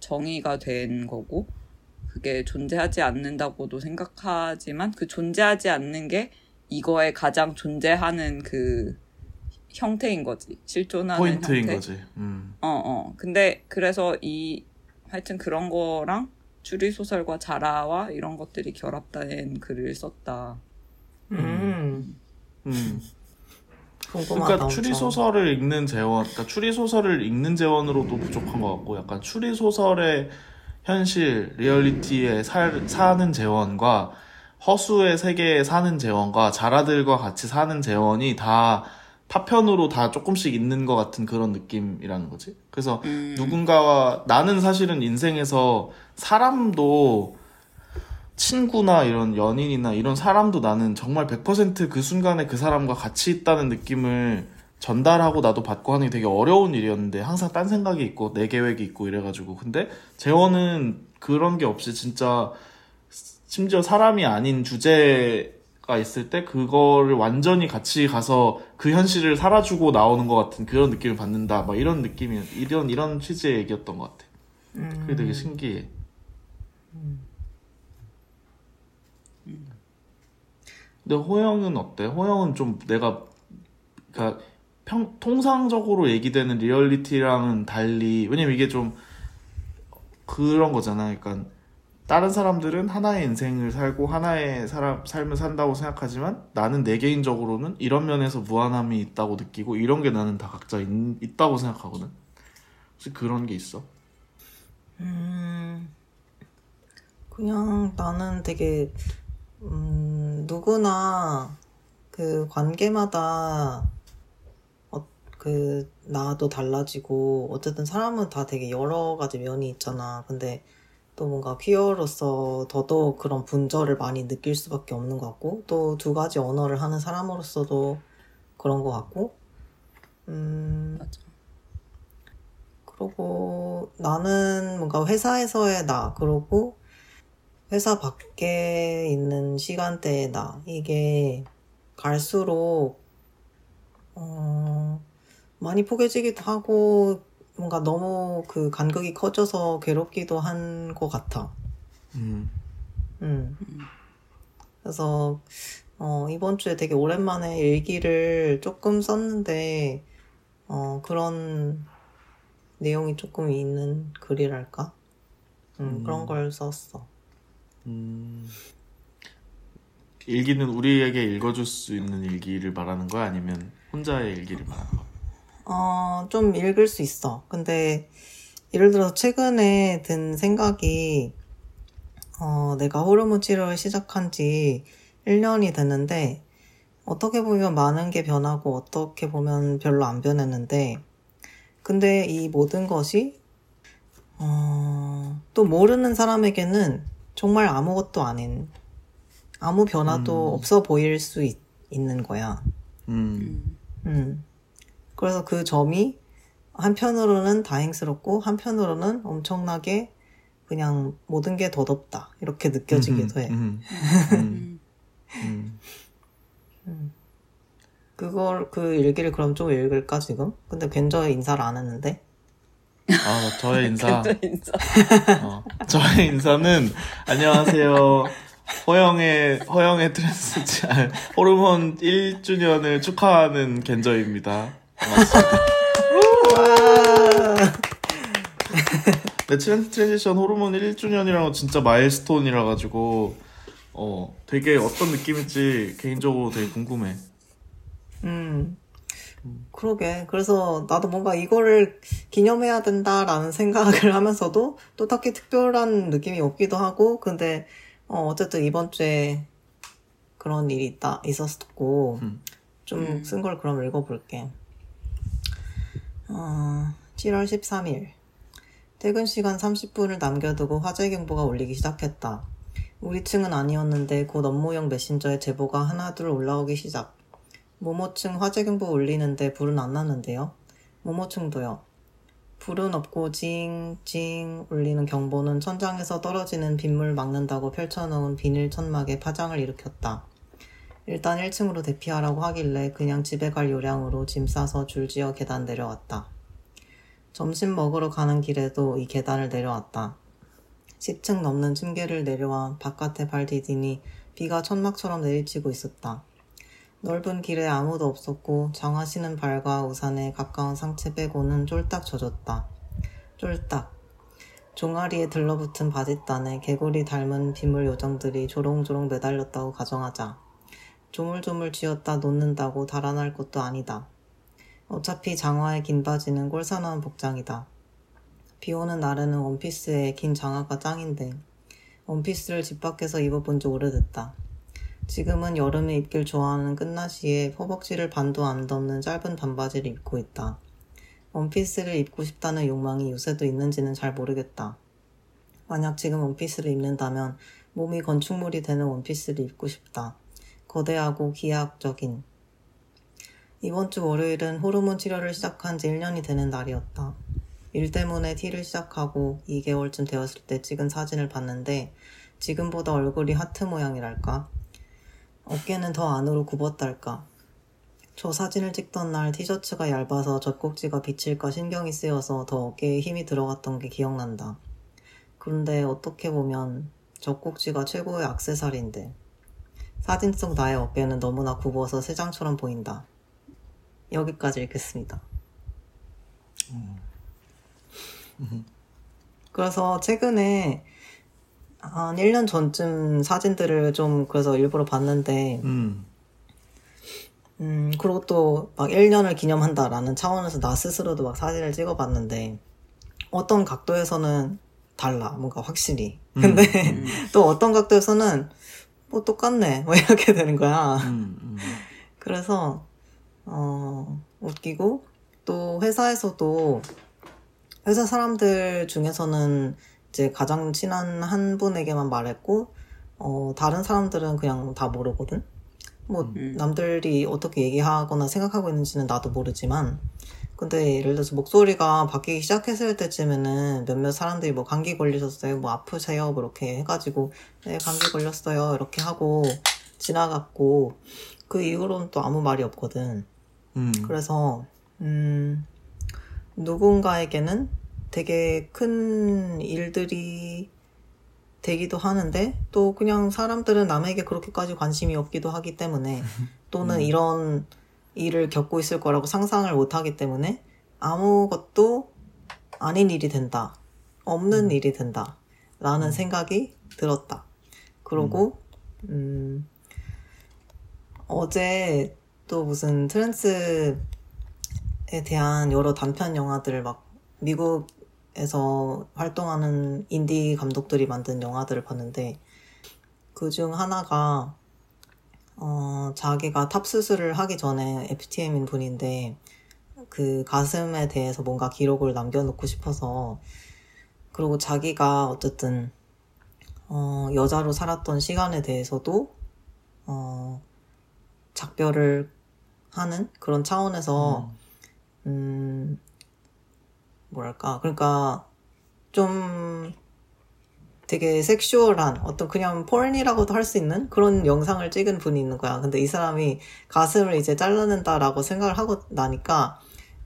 정의가 된 거고 그게 존재하지 않는다고도 생각하지만 그 존재하지 않는 게 이거에 가장 존재하는 그 형태인 거지 실존하는 포인트인 형태. 거지. 음. 어, 어. 근데 그래서 이 하여튼 그런 거랑 추리 소설과 자라와 이런 것들이 결합된 글을 썼다. 음. 음. 그러니까 엄청. 추리 소설을 읽는 재원, 그러니까 추리 소설을 읽는 재원으로도 부족한 것 같고, 약간 추리 소설의 현실, 리얼리티에 살, 사는 재원과 허수의 세계에 사는 재원과 자라들과 같이 사는 재원이 다 파편으로 다 조금씩 있는 것 같은 그런 느낌이라는 거지. 그래서 음. 누군가와 나는 사실은 인생에서 사람도 친구나 이런 연인이나 이런 사람도 나는 정말 100%그 순간에 그 사람과 같이 있다는 느낌을 전달하고 나도 받고 하는 게 되게 어려운 일이었는데 항상 딴 생각이 있고 내 계획이 있고 이래가지고 근데 재원은 그런 게 없이 진짜 심지어 사람이 아닌 주제 가 있을 때 그거를 완전히 같이 가서 그 현실을 살아주고 나오는 것 같은 그런 느낌을 받는다 막 이런 느낌이 이런 이런 취지의 얘기였던 것 같아 음. 그게 되게 신기해 근데 호영은 어때? 호영은 좀 내가 그러니까 평 통상적으로 얘기되는 리얼리티랑은 달리 왜냐면 이게 좀 그런 거잖아. 그러니까 다른 사람들은 하나의 인생을 살고 하나의 사람 삶을 산다고 생각하지만 나는 내 개인적으로는 이런 면에서 무한함이 있다고 느끼고 이런 게 나는 다 각자 있, 있다고 생각하거든. 혹시 그런 게 있어? 음, 그냥 나는 되게, 음, 누구나 그 관계마다, 어, 그, 나도 달라지고, 어쨌든 사람은 다 되게 여러 가지 면이 있잖아. 근데 또 뭔가 퀴어로서 더더욱 그런 분절을 많이 느낄 수밖에 없는 것 같고, 또 두 가지 언어를 하는 사람으로서도 그런 것 같고, 음, 맞아. 그러고 나는 뭔가 회사에서의 나, 그러고 회사 밖에 있는 시간대의 나, 이게 갈수록, 어, 많이 포개지기도 하고, 뭔가 너무 그 간극이 커져서 괴롭기도 한 것 같아. 음. 음. 그래서, 어, 이번 주에 되게 오랜만에 일기를 조금 썼는데, 어, 그런 내용이 조금 있는 글이랄까? 음, 음. 그런 걸 썼어. 음. 일기는 우리에게 읽어줄 수 있는 일기를 말하는 거야? 아니면 혼자의 일기를 말하는 거야? 어, 좀 읽을 수 있어. 근데, 예를 들어서 최근에 든 생각이, 어, 내가 호르몬 치료를 시작한 지 1년이 됐는데, 어떻게 보면 많은 게 변하고, 어떻게 보면 별로 안 변했는데, 근데 이 모든 것이, 어, 또 모르는 사람에게는 정말 아무것도 아닌, 아무 변화도 음. 없어 보일 수 있, 있는 거야. 음. 음. 그래서 그 점이 한편으로는 다행스럽고 한편으로는 엄청나게 그냥 모든 게 더덥다 이렇게 느껴지기도 해. 음. 음. 음. 음. 그걸 그 일기를 그럼 좀 읽을까 지금? 근데 괜저 인사를 안 했는데. 아, 저의 인사. [LAUGHS] 인사. 어, 저의 인사는 안녕하세요. 허영의 허영의 trans 아, [LAUGHS] 호르몬 1주년을 축하하는 겐저입니다. 내 trans transition 호르몬 1주년이라는 거 진짜 milestone이라 가지고 어 되게 어떤 느낌일지 개인적으로 되게 궁금해. 음. 그러게. 그래서 나도 뭔가 이거를 기념해야 된다라는 생각을 [LAUGHS] 하면서도 또 딱히 특별한 느낌이 없기도 하고, 근데, 어, 어쨌든 이번 주에 그런 일이 있다, 있었고, 음. 좀 음. 쓴걸 그럼 읽어볼게. 어, 7월 13일. 퇴근 시간 30분을 남겨두고 화재 경보가 울리기 시작했다. 우리 층은 아니었는데 곧 업무용 메신저에 제보가 하나둘 올라오기 시작. 모모층 화재 경보 울리는데 불은 안 났는데요. 모모층도요. 불은 없고 징징 울리는 경보는 천장에서 떨어지는 빗물 막는다고 펼쳐놓은 비닐 천막에 파장을 일으켰다. 일단 1층으로 대피하라고 하길래 그냥 집에 갈 요량으로 짐 싸서 줄지어 계단 내려왔다. 점심 먹으러 가는 길에도 이 계단을 내려왔다. 10층 넘는 층계를 내려와 바깥에 발 디디니 비가 천막처럼 내리치고 있었다. 넓은 길에 아무도 없었고 정하시는 발과 우산에 가까운 상체 빼고는 쫄딱 젖었다. 쫄딱. 종아리에 들러붙은 바짓단에 개구리 닮은 빗물 요정들이 조롱조롱 매달렸다고 가정하자. 조물조물 쥐었다 놓는다고 달아날 것도 아니다. 어차피 장화의 긴 바지는 꼴사나운 복장이다. 비 오는 날에는 원피스에 긴 장화가 짱인데 원피스를 집 밖에서 입어본 지 오래됐다. 지금은 여름에 입길 좋아하는 끝나시에 허벅지를 반도 안 덮는 짧은 반바지를 입고 있다. 원피스를 입고 싶다는 욕망이 요새도 있는지는 잘 모르겠다. 만약 지금 원피스를 입는다면 몸이 건축물이 되는 원피스를 입고 싶다. 거대하고 기하학적인. 이번 주 월요일은 호르몬 치료를 시작한 지 1년이 되는 날이었다. 일 때문에 티를 시작하고 2개월쯤 되었을 때 찍은 사진을 봤는데 지금보다 얼굴이 하트 모양이랄까? 어깨는 더 안으로 굽었달까? 저 사진을 찍던 날 티셔츠가 얇아서 젖꼭지가 비칠까 신경이 쓰여서 더 어깨에 힘이 들어갔던 게 기억난다. 그런데 어떻게 보면 젖꼭지가 최고의 악세사리인데 사진 속 나의 어깨는 너무나 굽어서 새장처럼 보인다. 여기까지 읽겠습니다. [LAUGHS] 그래서 최근에 한 1년 전쯤 사진들을 좀 그래서 일부러 봤는데, 음. 음, 그리고 또 막 1년을 기념한다라는 차원에서 나 스스로도 막 사진을 찍어 봤는데, 어떤 각도에서는 달라, 뭔가 확실히. 근데 음. [LAUGHS] 또 어떤 각도에서는 뭐 똑같네, [LAUGHS] 뭐 이렇게 되는 거야. 음, 음. 그래서, 어, 웃기고, 또 회사에서도, 회사 사람들 중에서는 이제 가장 친한 한 분에게만 말했고, 어, 다른 사람들은 그냥 다 모르거든? 뭐, 음. 남들이 어떻게 얘기하거나 생각하고 있는지는 나도 모르지만, 근데 예를 들어서 목소리가 바뀌기 시작했을 때쯤에는 몇몇 사람들이 뭐 감기 걸리셨어요, 뭐 아프세요, 뭐 이렇게 해가지고, 네, 감기 걸렸어요, 이렇게 하고 지나갔고, 그 이후로는 또 아무 말이 없거든. 음. 그래서 음, 누군가에게는 되게 큰 일들이 되기도 하는데 또 그냥 사람들은 남에게 그렇게까지 관심이 없기도 하기 때문에 [LAUGHS] 또는 이런 일을 겪고 있을 거라고 상상을 못 하기 때문에 아무것도 아닌 일이 된다. 없는 일이 된다. 라는 생각이 들었다. 그러고, 음, 어제 또 무슨 trans에 대한 여러 단편 영화들을 막 미국에서 활동하는 인디 감독들이 만든 영화들을 봤는데 그 중 하나가 어, 자기가 top 수술을 하기 전에 FTM인 분인데 그 가슴에 대해서 뭔가 기록을 남겨놓고 싶어서 그리고 자기가 어쨌든 어, 여자로 살았던 시간에 대해서도 어, 작별을 하는 그런 차원에서 음 뭐랄까. 그러니까 좀 되게 섹슈얼한 어떤 그냥 폴이라고도 할 수 있는 그런 영상을 찍은 분이 있는 거야. 근데 이 사람이 가슴을 이제 잘라낸다라고 생각을 하고 나니까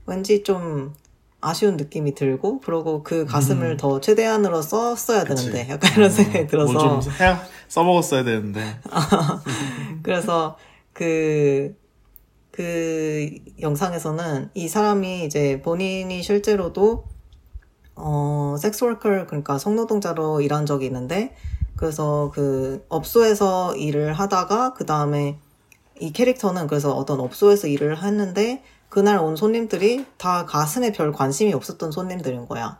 왠지 좀 아쉬운 느낌이 들고 그러고 그 가슴을 음. 더 최대한으로 썼어야 그치. 되는데 약간 이런 생각이 들어서 뭐좀 써먹었어야 되는데. [LAUGHS] 그래서 그, 그 영상에서는 이 사람이 이제 본인이 실제로도 어, 섹스워커, 그러니까 성노동자로 일한 적이 있는데, 그래서 그 업소에서 일을 하다가, 그 다음에 이 캐릭터는 그래서 어떤 업소에서 일을 했는데, 그날 온 손님들이 다 가슴에 별 관심이 없었던 손님들인 거야.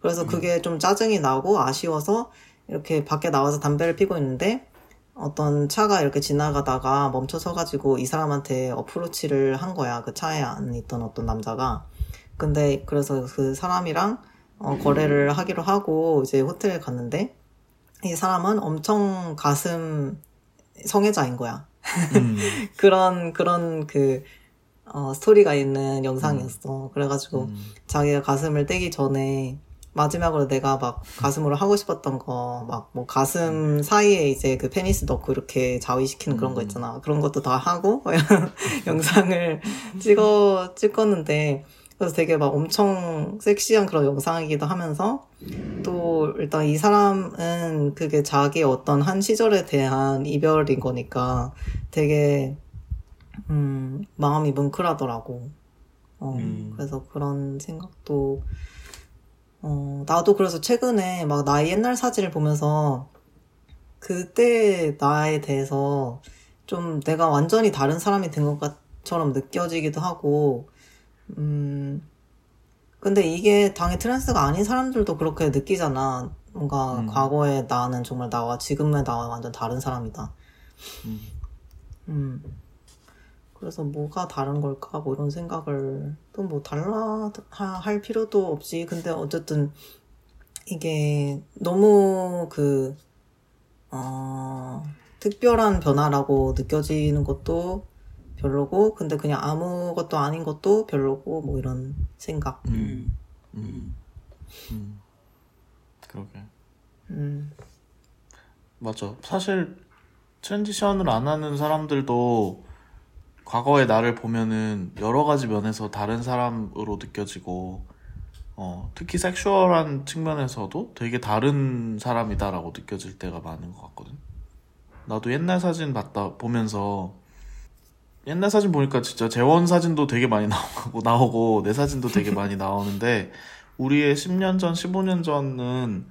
그래서 그게 좀 짜증이 나고 아쉬워서 이렇게 밖에 나와서 담배를 피고 있는데, 어떤 차가 이렇게 지나가다가 멈춰 서가지고 이 사람한테 어프로치를 한 거야. 그 차에 안 있던 어떤 남자가. 근데 그래서 그 사람이랑 어, 거래를 하기로 하고 이제 호텔에 갔는데 이 사람은 엄청 가슴 성애자인 거야. 음. [LAUGHS] 그런 그런 그 어, 스토리가 있는 영상이었어. 그래가지고 음. 자기가 가슴을 떼기 전에 마지막으로 내가 막 가슴으로 하고 싶었던 거 막 뭐 가슴 사이에 이제 그 페니스 넣고 이렇게 자위시키는 그런 거 음. 있잖아. 그런 것도 다 하고 [LAUGHS] [LAUGHS] 영상을 찍어 찍었는데 그래서 되게 막 엄청 섹시한 그런 영상이기도 하면서 또 일단 이 사람은 그게 자기 어떤 한 시절에 대한 이별인 거니까 되게 음 마음이 뭉클하더라고. 어 음. 그래서 그런 생각도 어 나도 그래서 최근에 막 나의 옛날 사진을 보면서 그때 나에 대해서 좀 내가 완전히 다른 사람이 된 것처럼 느껴지기도 하고 음, 근데 이게 당연히 트랜스가 아닌 사람들도 그렇게 느끼잖아. 뭔가 음. 과거의 나는 정말 나와 지금의 나와 완전 다른 사람이다. 음. 음. 그래서 뭐가 다른 걸까? 뭐 이런 생각을 또 뭐 달라 하- 할 필요도 없지. 근데 어쨌든 이게 너무 그, 어, 특별한 변화라고 느껴지는 것도 별로고, 근데 그냥 아무것도 아닌 것도 별로고, 뭐 이런 생각. 음. 음. 음. 그러게. 음, 맞아. 사실 트랜지션을 안 하는 사람들도 과거의 나를 보면은 여러 가지 면에서 다른 사람으로 느껴지고, 어, 특히 섹슈얼한 측면에서도 되게 다른 사람이다라고 느껴질 때가 많은 것 같거든. 나도 옛날 사진 봤다 보면서 옛날 사진 보니까 진짜 재원 사진도 되게 많이 나오고 나오고 내 사진도 되게 많이 나오는데 우리의 10년 전, 15년 전은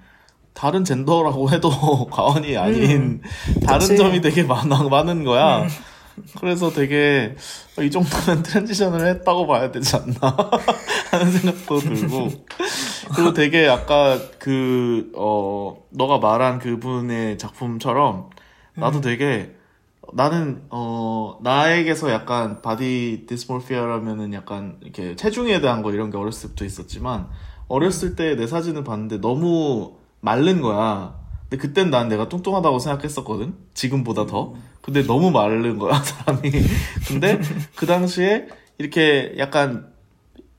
다른 젠더라고 해도 [LAUGHS] 과언이 아닌 다른 그치. 점이 되게 많아, 많은 거야. 그래서 되게 어, 이 정도면 [LAUGHS] 트랜지션을 했다고 봐야 되지 않나 [LAUGHS] 하는 생각도 들고 그리고 되게 아까 그 어 너가 말한 그분의 작품처럼 나도 되게 나는 어 나에게서 약간 body dysmorphia라면은 약간 이렇게 체중에 대한 거 이런 게 어렸을 때부터 있었지만 어렸을 때 내 사진을 봤는데 너무 마른 거야. 근데 그땐 난 내가 뚱뚱하다고 생각했었거든. 지금보다 더. 근데 너무 마른 거야 [LAUGHS] 사람이. 근데 그 당시에 이렇게 약간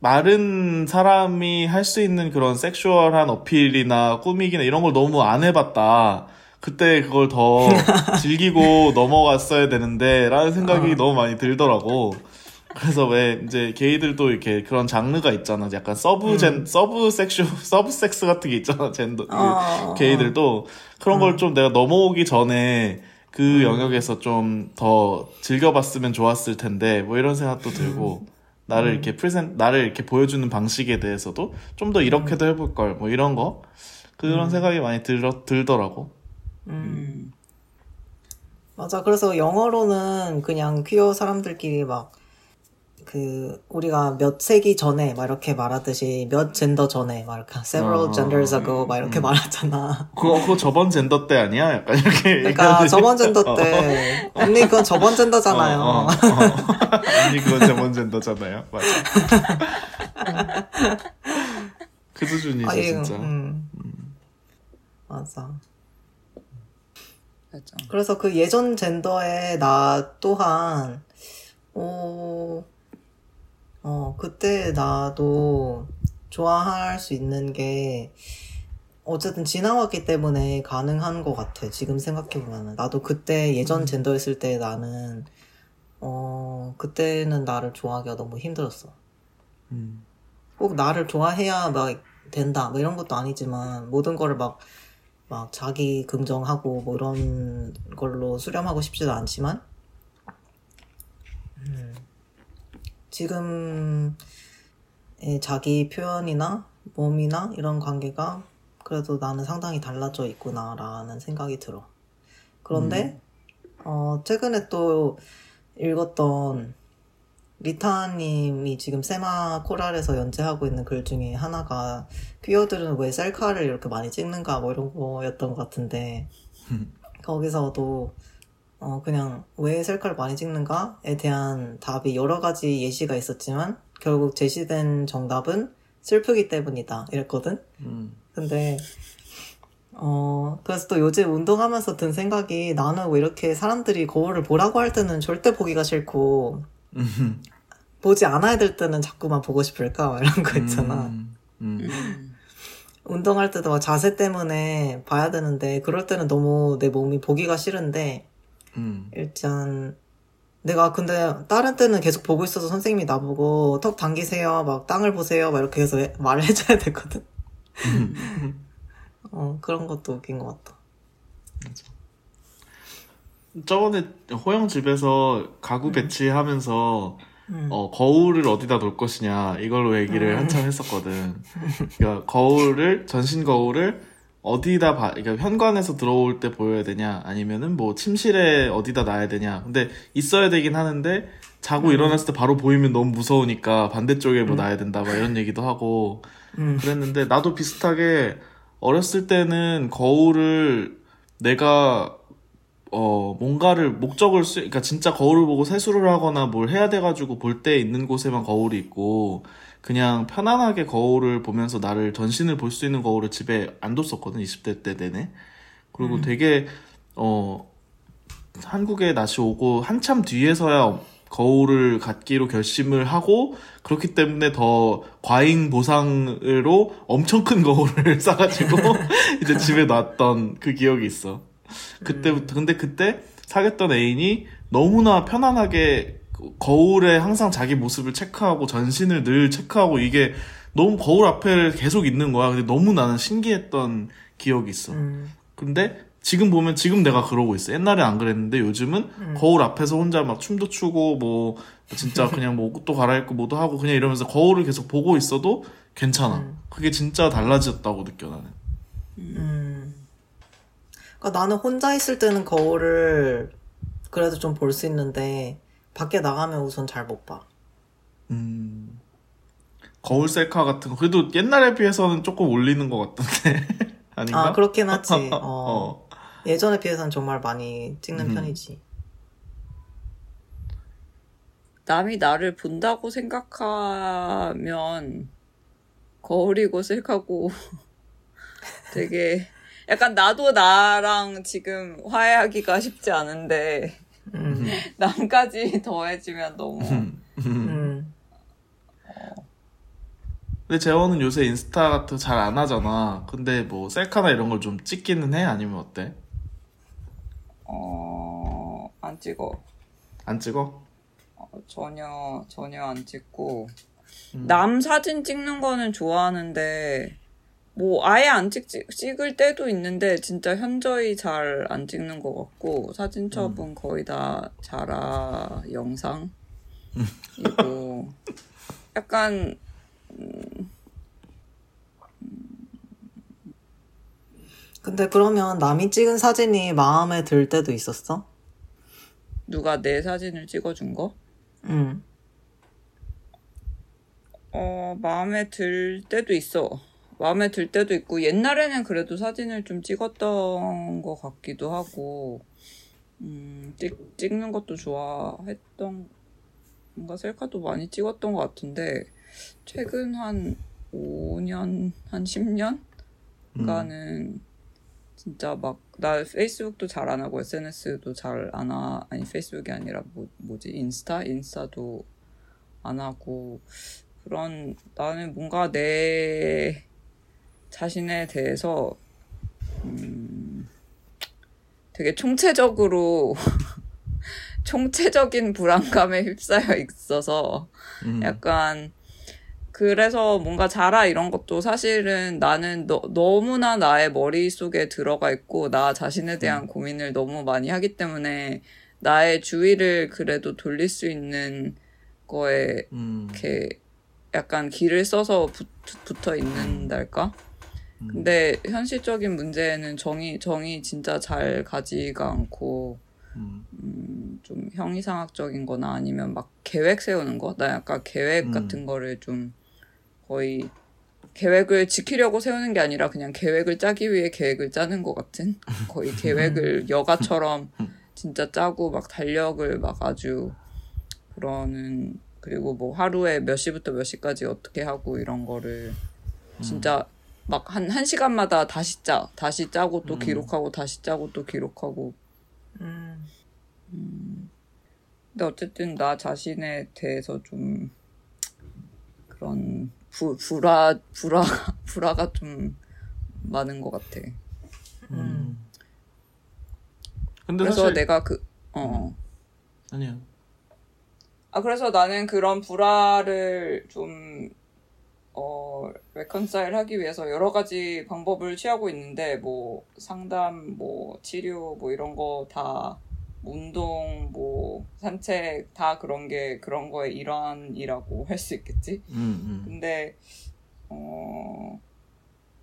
마른 사람이 할 수 있는 그런 sexual한 어필이나 꾸미기나 이런 걸 너무 안 해봤다. 그때 그걸 더 [LAUGHS] 즐기고 넘어갔어야 되는데, 라는 생각이 어. 너무 많이 들더라고. 그래서 왜 이제 게이들도 이렇게 그런 장르가 있잖아. 약간 sub gen, sub sexu, [LAUGHS] sub sex 같은 게 있잖아. 젠더, 그 어, 게이들도 그런 걸좀 내가 넘어오기 전에 그 영역에서 좀 더 즐겨봤으면 좋았을 텐데 뭐 이런 생각도 들고 나를 이렇게 presen 나를 이렇게 보여주는 방식에 대해서도 좀 더 이렇게도 해볼 걸 뭐 이런 거 그런 생각이 많이 들어 들더라고. 음. 맞아. 그래서 영어로는 그냥 퀴어 사람들끼리 막, 그, 우리가 몇 세기 전에 막 이렇게 말하듯이 몇 젠더 전에 막 이렇게 several 어, genders ago 막 이렇게 음. 말하잖아. 그거 그거 저번 젠더 때 아니야? 약간 이렇게. 그러니까. 저번 젠더 때, 언니 그건 저번 젠더잖아요. 어, 어, 어. 아니 그건 저번 젠더잖아요. 맞아. [LAUGHS] 그 수준이죠 아, 예, 진짜. 음. 맞아. 맞아. 그래서 그 예전 젠더의 나 또한, 어, 어, 그때 나도 좋아할 수 있는 게, 어쨌든 지나왔기 때문에 가능한 것 같아. 지금 생각해보면은. 나도 그때 예전 젠더였을 때 나는, 어, 그때는 나를 좋아하기가 너무 힘들었어. 음. 꼭 나를 좋아해야 막 된다. 뭐 이런 것도 아니지만, 모든 거를 막, 막 자기 긍정하고 뭐 이런 걸로 수렴하고 싶지도 않지만, 음, 지금의 자기 표현이나 몸이나 이런 관계가 그래도 나는 상당히 달라져 있구나라는 생각이 들어. 그런데, 어, 최근에 또 읽었던 리타님이 지금 세마 코랄에서 연재하고 있는 글 중에 하나가 퀴어들은 왜 셀카를 이렇게 많이 찍는가 뭐 이런 거였던 것 같은데 [LAUGHS] 거기서도 어 그냥 왜 셀카를 많이 찍는가에 대한 답이 여러 가지 예시가 있었지만 결국 제시된 정답은 슬프기 때문이다. 이랬거든? 음. 근데, 어, 그래서 또 요즘 운동하면서 든 생각이 나는 왜 이렇게 사람들이 거울을 보라고 할 때는 절대 보기가 싫고, 음. [LAUGHS] 보지 않아야 될 때는 자꾸만 보고 싶을까? 막 이런 거 있잖아. 음. 음. 음. 운동할 때도 막 자세 때문에 봐야 되는데, 그럴 때는 너무 내 몸이 보기가 싫은데, 음. 일단, 내가 근데 다른 때는 계속 보고 있어서 선생님이 나보고 턱 당기세요, 막 땅을 보세요, 막 이렇게 해서 해- 말을 [LAUGHS] 해줘야 되거든. 어, 그런 것도 웃긴 것 같다. 저번에 호영 집에서 가구 배치하면서 음. 어, 거울을 어디다 놓을 것이냐 이걸로 얘기를 음. 한참 했었거든. 그러니까 거울을 전신 거울을 어디다 봐, 그러니까 현관에서 들어올 때 보여야 되냐 아니면은 뭐 침실에 어디다 놔야 되냐. 근데 있어야 되긴 하는데 자고 일어났을 때 바로 보이면 너무 무서우니까 반대쪽에 뭐 놔야 된다 막 이런 얘기도 하고 음. 그랬는데 나도 비슷하게 어렸을 때는 거울을 내가 어 뭔가를 목적을 쓰 그러니까 진짜 거울을 보고 세수를 하거나 뭘 해야 돼 가지고 볼 때 있는 곳에만 거울이 있고 그냥 편안하게 거울을 보면서 나를 전신을 볼 수 있는 거울을 집에 안 뒀었거든 20대 때 내내 그리고 음. 되게 어 한국에 다시 오고 한참 뒤에서야 거울을 갖기로 결심을 하고 그렇기 때문에 더 과잉 보상으로 엄청 큰 거울을 [LAUGHS] 싸가지고 [LAUGHS] 이제 집에 놨던 그 기억이 있어. 그때부터 근데 그때 사귀었던 애인이 너무나 편안하게 거울에 항상 자기 모습을 체크하고 전신을 늘 체크하고 이게 너무 거울 앞에 계속 있는 거야. 근데 너무 나는 신기했던 기억이 있어. 음. 근데 지금 보면 지금 내가 그러고 있어. 옛날에 안 그랬는데 요즘은 거울 앞에서 혼자 막 춤도 추고 뭐 진짜 [LAUGHS] 그냥 뭐 옷도 갈아입고 뭐도 하고 그냥 이러면서 거울을 계속 보고 있어도 괜찮아. 음. 그게 진짜 달라졌다고 느껴 나는. 음. 그러니까 나는 혼자 있을 때는 거울을 그래도 좀 볼 수 있는데 밖에 나가면 우선 잘 못 봐. 음. 거울 셀카 같은 거 그래도 옛날에 비해서는 조금 올리는 것 같던데 [LAUGHS] 아닌가? 아 그렇긴 하지. [LAUGHS] 어. 어. 예전에 비해서는 정말 많이 찍는 음. 편이지. 남이 나를 본다고 생각하면 거울이고 셀카고 [LAUGHS] 되게 약간 나도 나랑 지금 화해하기가 쉽지 않은데 음. [LAUGHS] 남까지 더해지면 너무 음. 근데 재원은 요새 인스타 같은 거잘안 하잖아. 근데 뭐 셀카나 이런 걸 좀 찍기는 해? 아니면 어때? 어, 안 찍어. 안 찍어? 어, 전혀 전혀 안 찍고 음. 남 사진 찍는 거는 좋아하는데 뭐 아예 안 찍, 찍을 때도 있는데 진짜 현저히 잘 안 찍는 것 같고 사진첩은 음. 거의 다 자라 영상이고 약간 근데 그러면 남이 찍은 사진이 마음에 들 때도 있었어? 누가 내 사진을 찍어준 거? 음. 어, 마음에 들 때도 있어. 마음에 들 때도 있고, 옛날에는 그래도 사진을 좀 찍었던 것 같기도 하고, 음, 찍, 찍는 것도 좋아했던, 뭔가 셀카도 많이 찍었던 것 같은데, 최근 한 5년, 한 10년? 가는 진짜 막, 나 페이스북도 잘 안 하고, SNS도 잘 안 하, 아니, 페이스북이 아니라 뭐, 뭐지, 인스타? 인스타도 안 하고, 그런 나는 뭔가 내 자신에 대해서 음, 되게 총체적으로 [LAUGHS] 총체적인 불안감에 휩싸여 있어서 음. 약간 그래서 뭔가 자라 이런 것도 사실은 나는 너, 너무나 나의 머릿속에 들어가 있고 나 자신에 대한 고민을 너무 많이 하기 때문에 나의 주의를 그래도 돌릴 수 있는 거에 음. 이렇게 약간 길을 써서 붙, 붙어 있는달까? 근데 현실적인 문제는 정이 정이 진짜 잘 가지가 않고 음. 음, 좀 형이상학적인 거나 아니면 막 계획 세우는 거? 나 약간 계획 음. 같은 거를 좀 거의 계획을 지키려고 세우는 게 아니라 그냥 계획을 짜기 위해 계획을 짜는 것 같은 거의 계획을 [LAUGHS] 여가처럼 [LAUGHS] 진짜 짜고 막 달력을 막 아주 그러는 그리고 뭐 하루에 몇 시부터 몇 시까지 어떻게 하고 이런 거를 진짜 막 한 한 시간마다 다시 짜 다시 짜고 또 음. 기록하고 다시 짜고 또 기록하고 음. 근데 어쨌든 나 자신에 대해서 좀 그런 부, 불화 불화 [LAUGHS] 불화가 좀 많은 것 같아. 음. 근데 그래서 사실 내가 그 어. 아니야. 아 그래서 나는 그런 불화를 좀 어, 레컨사일 하기 위해서 여러 가지 방법을 취하고 있는데, 뭐, 상담, 뭐, 치료, 뭐, 이런 거 다, 운동, 뭐, 산책, 다 그런 게, 그런 거의 일환이라고 할 수 있겠지? 음, 음. 근데, 어,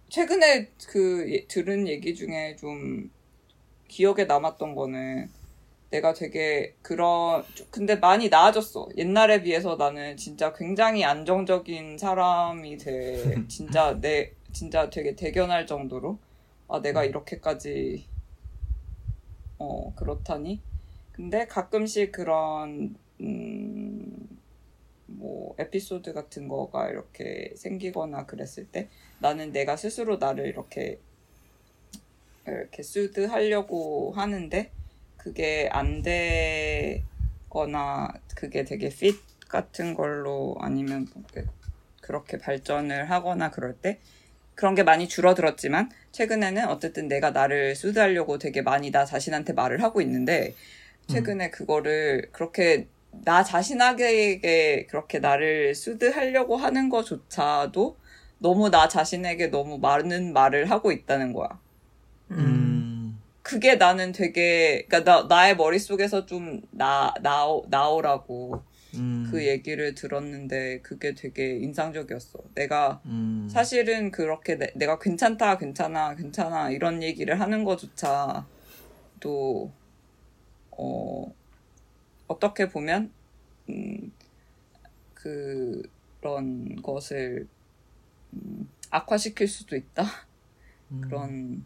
최근에 그, 예- 들은 얘기 중에 좀 기억에 남았던 거는, 내가 되게 그런, 근데 많이 나아졌어. 옛날에 비해서 나는 진짜 굉장히 안정적인 사람이 돼. [LAUGHS] 진짜 내, 진짜 되게 대견할 정도로. 아, 내가 이렇게까지, 어, 그렇다니? 근데 가끔씩 그런, 음, 뭐, 에피소드 같은 거가 이렇게 생기거나 그랬을 때 나는 내가 스스로 나를 이렇게, 이렇게 수드 하려고 하는데 그게 안 되거나 그게 되게 핏 같은 걸로 아니면 그- 그렇게 발전을 하거나 그럴 때 그런 게 많이 줄어들었지만 최근에는 어쨌든 내가 나를 수드하려고 되게 많이 나 자신한테 말을 하고 있는데 최근에 그거를 그렇게 나 자신에게 그렇게 나를 수드하려고 하는 것조차도 너무 나 자신에게 너무 많은 말을 하고 있다는 거야. 음. 그게 나는 되게, 그니까 나, 나의 머릿속에서 좀 나, 나오, 나오라고 음. 그 얘기를 들었는데 그게 되게 인상적이었어. 내가 음. 사실은 그렇게 내, 내가 괜찮다, 괜찮아, 괜찮아 이런 얘기를 하는 것조차 또, 어, 어떻게 보면, 음, 그런 것을, 음, 악화시킬 수도 있다? 음. 그런,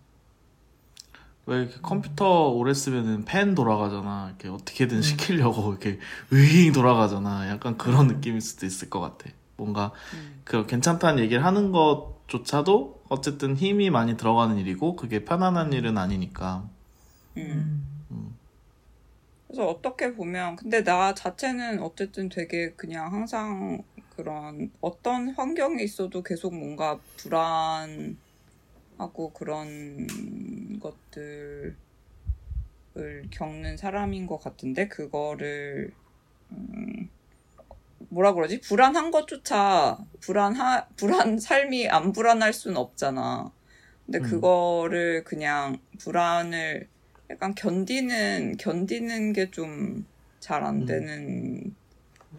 왜 이렇게 컴퓨터 오래 쓰면은 펜 돌아가잖아. 이렇게 어떻게든 시키려고 [LAUGHS] 이렇게 으잉 돌아가잖아. 약간 그런 느낌일 수도 있을 것 같아. 뭔가 음, 그 괜찮다는 얘기를 하는 것조차도 어쨌든 힘이 많이 들어가는 일이고 그게 편안한 일은 아니니까. 음. 음. 그래서 어떻게 보면 근데 나 자체는 어쨌든 되게 그냥 항상 그런 어떤 환경에 있어도 계속 뭔가 불안하고 그런 것들을 겪는 사람인 것 같은데 그거를 음, 뭐라 그러지 불안한 것조차 불안하 불안 삶이 안 불안할 수는 없잖아. 근데 음. 그거를 그냥 불안을 약간 견디는 견디는 게 좀 잘안 음. 되는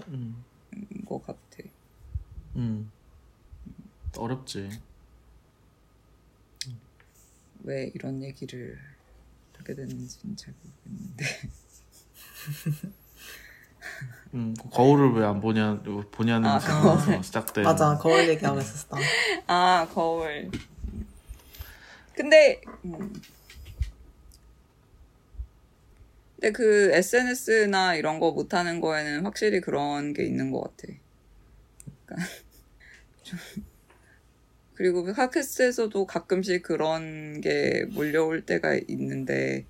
음. 것 같아. 음. 어렵지. 왜 이런 얘기를 하게 됐는지는 잘 모르겠는데. [LAUGHS] 음. 거울을 왜 안 보냐 보냐는 아, 거울. [LAUGHS] 시작된. 맞아 거울 얘기하고 있었어. [LAUGHS] 아 거울. 근데 음. 근데 그 SNS나 이런 거 못하는 거에는 확실히 그런 게 있는 것 같아. 그러니까 좀 그리고 카크스에서도 가끔씩 그런 게 몰려올 때가 있는데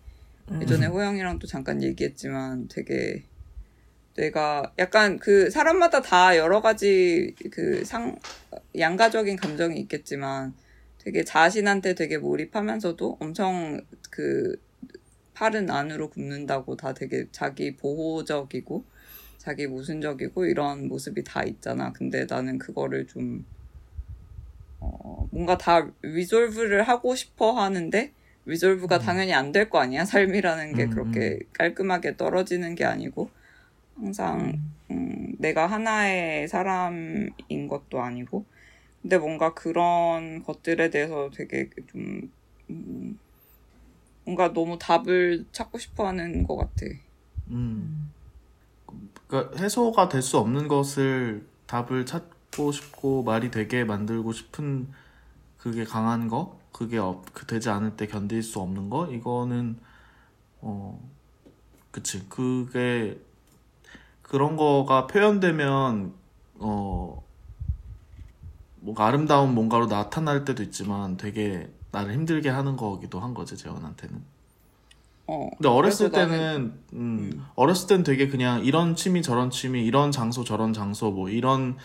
음. 예전에 호영이랑도 잠깐 얘기했지만 되게 내가 약간 그 사람마다 다 여러 가지 그 상 양가적인 감정이 있겠지만 되게 자신한테 되게 몰입하면서도 엄청 그 팔은 안으로 굽는다고 다 되게 자기 보호적이고 자기 모순적이고 이런 모습이 다 있잖아. 근데 나는 그거를 좀 어, 뭔가 다 리졸브를 하고 싶어 하는데 리졸브가 당연히 안 될 거 아니야. [LAUGHS] 삶이라는 게 음, 그렇게 깔끔하게 떨어지는 게 아니고 항상 음, 내가 하나의 사람인 것도 아니고 근데 뭔가 그런 것들에 대해서 되게 좀 음, 뭔가 너무 답을 찾고 싶어하는 것 같아. 음. 그러니까 해소가 될 수 없는 것을 답을 찾 고 싶고 말이 되게 만들고 싶은 그게 강한 거, 그게 없, 그 되지 않을 때 견딜 수 없는 거, 이거는 어, 그치. 그게 그런 거가 표현되면 어 뭔가 아름다운 뭔가로 나타날 때도 있지만 되게 나를 힘들게 하는 거기도 한 거지 재원한테는. 어. 근데 어렸을 때는 음, 음. 어렸을 땐 되게 그냥 이런 취미 저런 취미 이런 장소 저런 장소 뭐 이런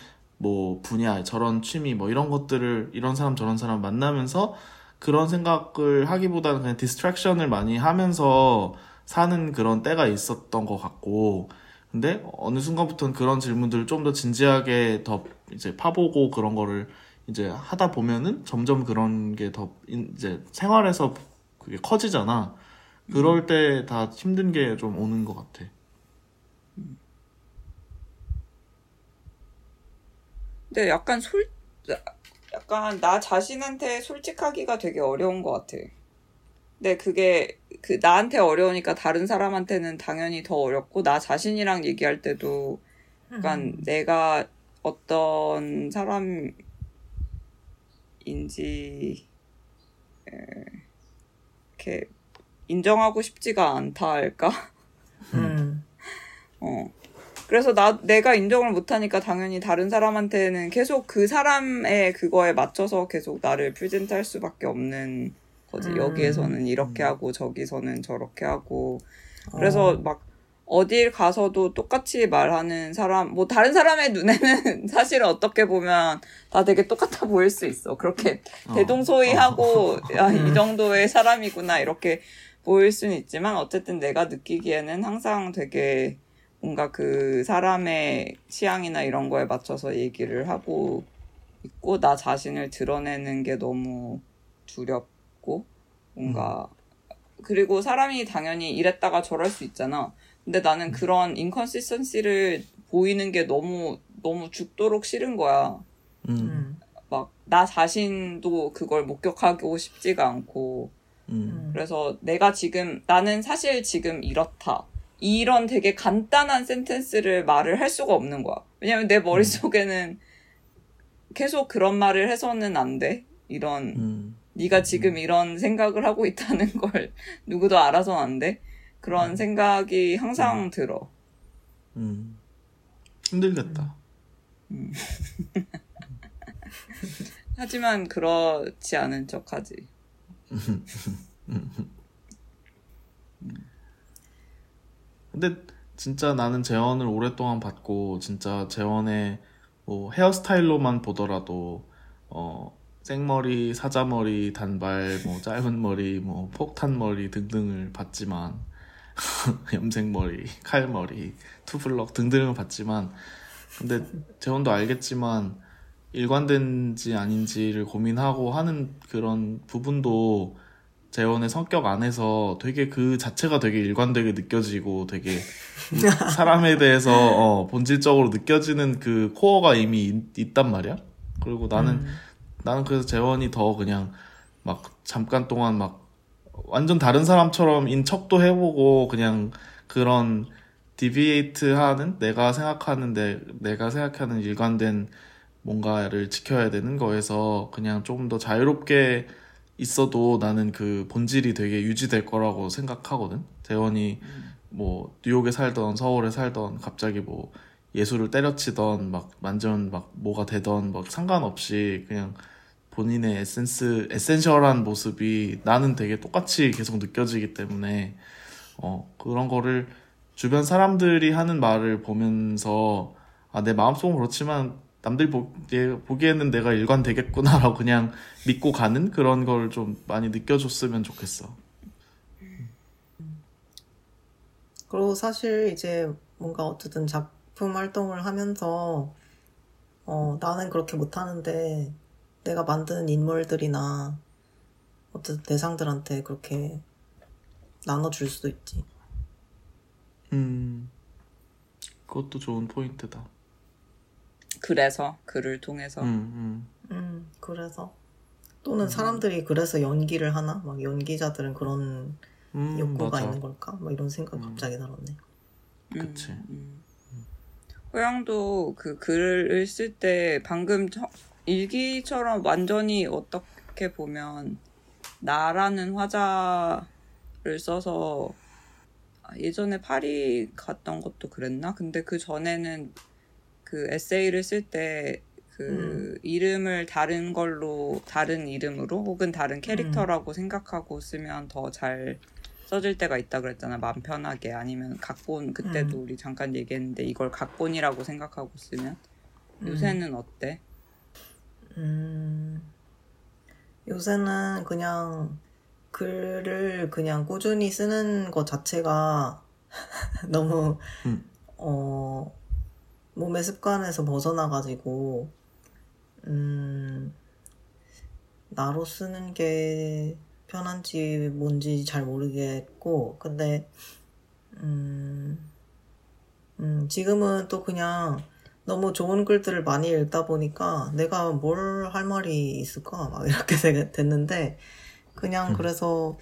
뭐 분야 저런 취미 뭐 이런 것들을 이런 사람 저런 사람 만나면서 그런 생각을 하기보다는 그냥 distraction을 많이 하면서 사는 그런 때가 있었던 것 같고 근데 어느 순간부터는 그런 질문들을 좀 더 진지하게 더 이제 파보고 그런 거를 이제 하다 보면은 점점 그런 게 더 이제 생활에서 그게 커지잖아. 그럴 때 다 힘든 게 좀 오는 것 같아. 근데 약간 솔, 약간 나 자신한테 솔직하기가 되게 어려운 것 같아. 근데 그게 그 나한테 어려우니까 다른 사람한테는 당연히 더 어렵고 나 자신이랑 얘기할 때도 약간 내가 어떤 사람인지 에, 이렇게 인정하고 싶지가 않다 할까? 음. [LAUGHS] 어. 그래서 나, 내가 인정을 못하니까 당연히 다른 사람한테는 계속 그 사람의 그거에 맞춰서 계속 나를 프레젠트 할 수밖에 없는 거지. 음. 여기에서는 이렇게 하고, 저기서는 저렇게 하고. 그래서 막, 어딜 가서도 똑같이 말하는 사람, 뭐, 다른 사람의 눈에는 [LAUGHS] 사실은 어떻게 보면 다 되게 똑같아 보일 수 있어. 그렇게 어. 대동소이하고, [LAUGHS] 야, 이 음. 정도의 사람이구나, 이렇게 보일 수는 있지만, 어쨌든 내가 느끼기에는 항상 되게 뭔가 그 사람의 취향이나 이런 거에 맞춰서 얘기를 하고 있고, 나 자신을 드러내는 게 너무 두렵고, 뭔가, 그리고 사람이 당연히 이랬다가 저럴 수 있잖아. 근데 나는 그런 인컨시스턴시를 보이는 게 너무, 너무 죽도록 싫은 거야. 음, 음. 막, 나 자신도 그걸 목격하고 싶지가 않고, 음, 그래서 내가 지금, 나는 사실 지금 이렇다. 이런 되게 간단한 센텐스를 말을 할 수가 없는 거야. 왜냐면 내 머릿속에는 계속 그런 말을 해서는 안 돼. 이런, 음, 네가 지금 이런 생각을 하고 있다는 [LAUGHS] 걸 누구도 알아서 안 돼. 그런 생각이 항상 들어. 음. 힘들겠다. [LAUGHS] 하지만 그렇지 않은 척 하지. [LAUGHS] 근데 진짜 나는 재원을 오랫동안 봤고 진짜 재원의 뭐 헤어스타일로만 보더라도 어 생머리, 사자머리, 단발, 뭐 짧은 머리, 뭐 폭탄 머리 등등을 봤지만 [LAUGHS] 염색 머리, 칼 머리, 투블럭 등등을 봤지만 근데 재원도 알겠지만 일관된지 아닌지를 고민하고 하는 그런 부분도 재원의 성격 안에서 되게 그 자체가 되게 일관되게 느껴지고 되게 [LAUGHS] 사람에 대해서 어, 본질적으로 느껴지는 그 코어가 이미 있, 있단 말이야. 그리고 나는 음. 나는 그래서 재원이 더 그냥 막 잠깐 동안 막 완전 다른 사람처럼 인 척도 해보고 그냥 그런 deviate 하는 내가 생각하는데 내가 생각하는 일관된 뭔가를 지켜야 되는 거에서 그냥 조금 더 자유롭게 있어도 나는 그 본질이 되게 유지될 거라고 생각하거든. 재원이 뭐 뉴욕에 살던 서울에 살던 갑자기 뭐 예술을 때려치던 막 완전 막 뭐가 되던 막 상관없이 그냥 본인의 에센스 에센셜한 모습이 나는 되게 똑같이 계속 느껴지기 때문에 어 그런 거를 주변 사람들이 하는 말을 보면서 아 내 마음속은 그렇지만 남들 보기에, 보기에는 내가 일관되겠구나라고 그냥 믿고 가는 그런 걸 좀 많이 느껴줬으면 좋겠어. 그리고 사실 이제 뭔가 어쨌든 작품 활동을 하면서 어, 나는 그렇게 못하는데 내가 만드는 인물들이나 어쨌든 대상들한테 그렇게 나눠줄 수도 있지. 음, 그것도 좋은 포인트다. 그래서 글을 통해서 음, 음, 음, 그래서. 또는 사람들이 그래서 연기를 하나? 막 연기자들은 그런 음, 욕구가 맞아. 있는 걸까? 막 이런 생각 음. 갑자기 들었네. 그치. 음. 호양도 그 글을 쓸 때 방금 저- 일기처럼 완전히 어떻게 보면 나라는 화자를 써서 예전에 파리 갔던 것도 그랬나? 근데 그 전에는 그 에세이를 쓸때 그 음. 이름을 다른 걸로 다른 이름으로 혹은 다른 음. 캐릭터라고 생각하고 쓰면 더 잘 써질 때가 있다 그랬잖아. 마음 편하게 아니면 각본 그때도 음. 우리 잠깐 얘기했는데 이걸 각본이라고 생각하고 쓰면 음. 요새는 어때? 음, 요새는 그냥 글을 그냥 꾸준히 쓰는 것 자체가 [LAUGHS] 너무, 음. 어, 몸의 습관에서 벗어나가지고, 음, 나로 쓰는 게 편한지 뭔지 잘 모르겠고, 근데, 음, 음, 지금은 또 그냥 너무 좋은 글들을 많이 읽다 보니까 내가 뭘 할 말이 있을까? 막 이렇게 [LAUGHS] 되- 됐는데, 그냥 음. 그래서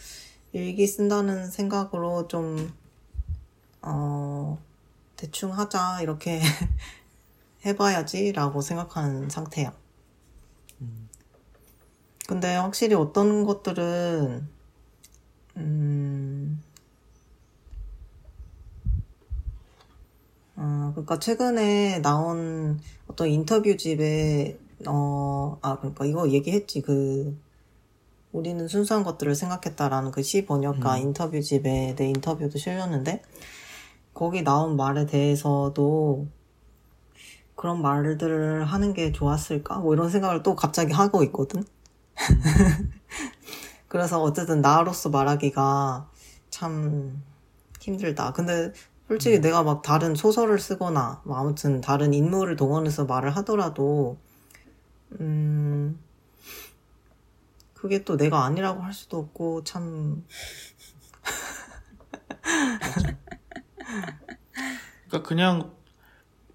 일기 쓴다는 생각으로 좀, 어, 대충 하자, 이렇게 [LAUGHS] 해봐야지라고 생각하는 상태야. 근데 확실히 어떤 것들은, 음, 어, 그러니까 최근에 나온 어떤 인터뷰집에, 어, 아, 그러니까 이거 얘기했지. 그, 우리는 순수한 것들을 생각했다라는 그 시번역가 음. 인터뷰집에 내 인터뷰도 실렸는데, 거기 나온 말에 대해서도 그런 말들을 하는 게 좋았을까? 뭐 이런 생각을 또 갑자기 하고 있거든. [LAUGHS] 그래서 어쨌든 나로서 말하기가 참 힘들다. 근데 솔직히 내가 막 다른 소설을 쓰거나 뭐 아무튼 다른 인물을 동원해서 말을 하더라도 음 그게 또 내가 아니라고 할 수도 없고 참 [LAUGHS] 그러니까 그냥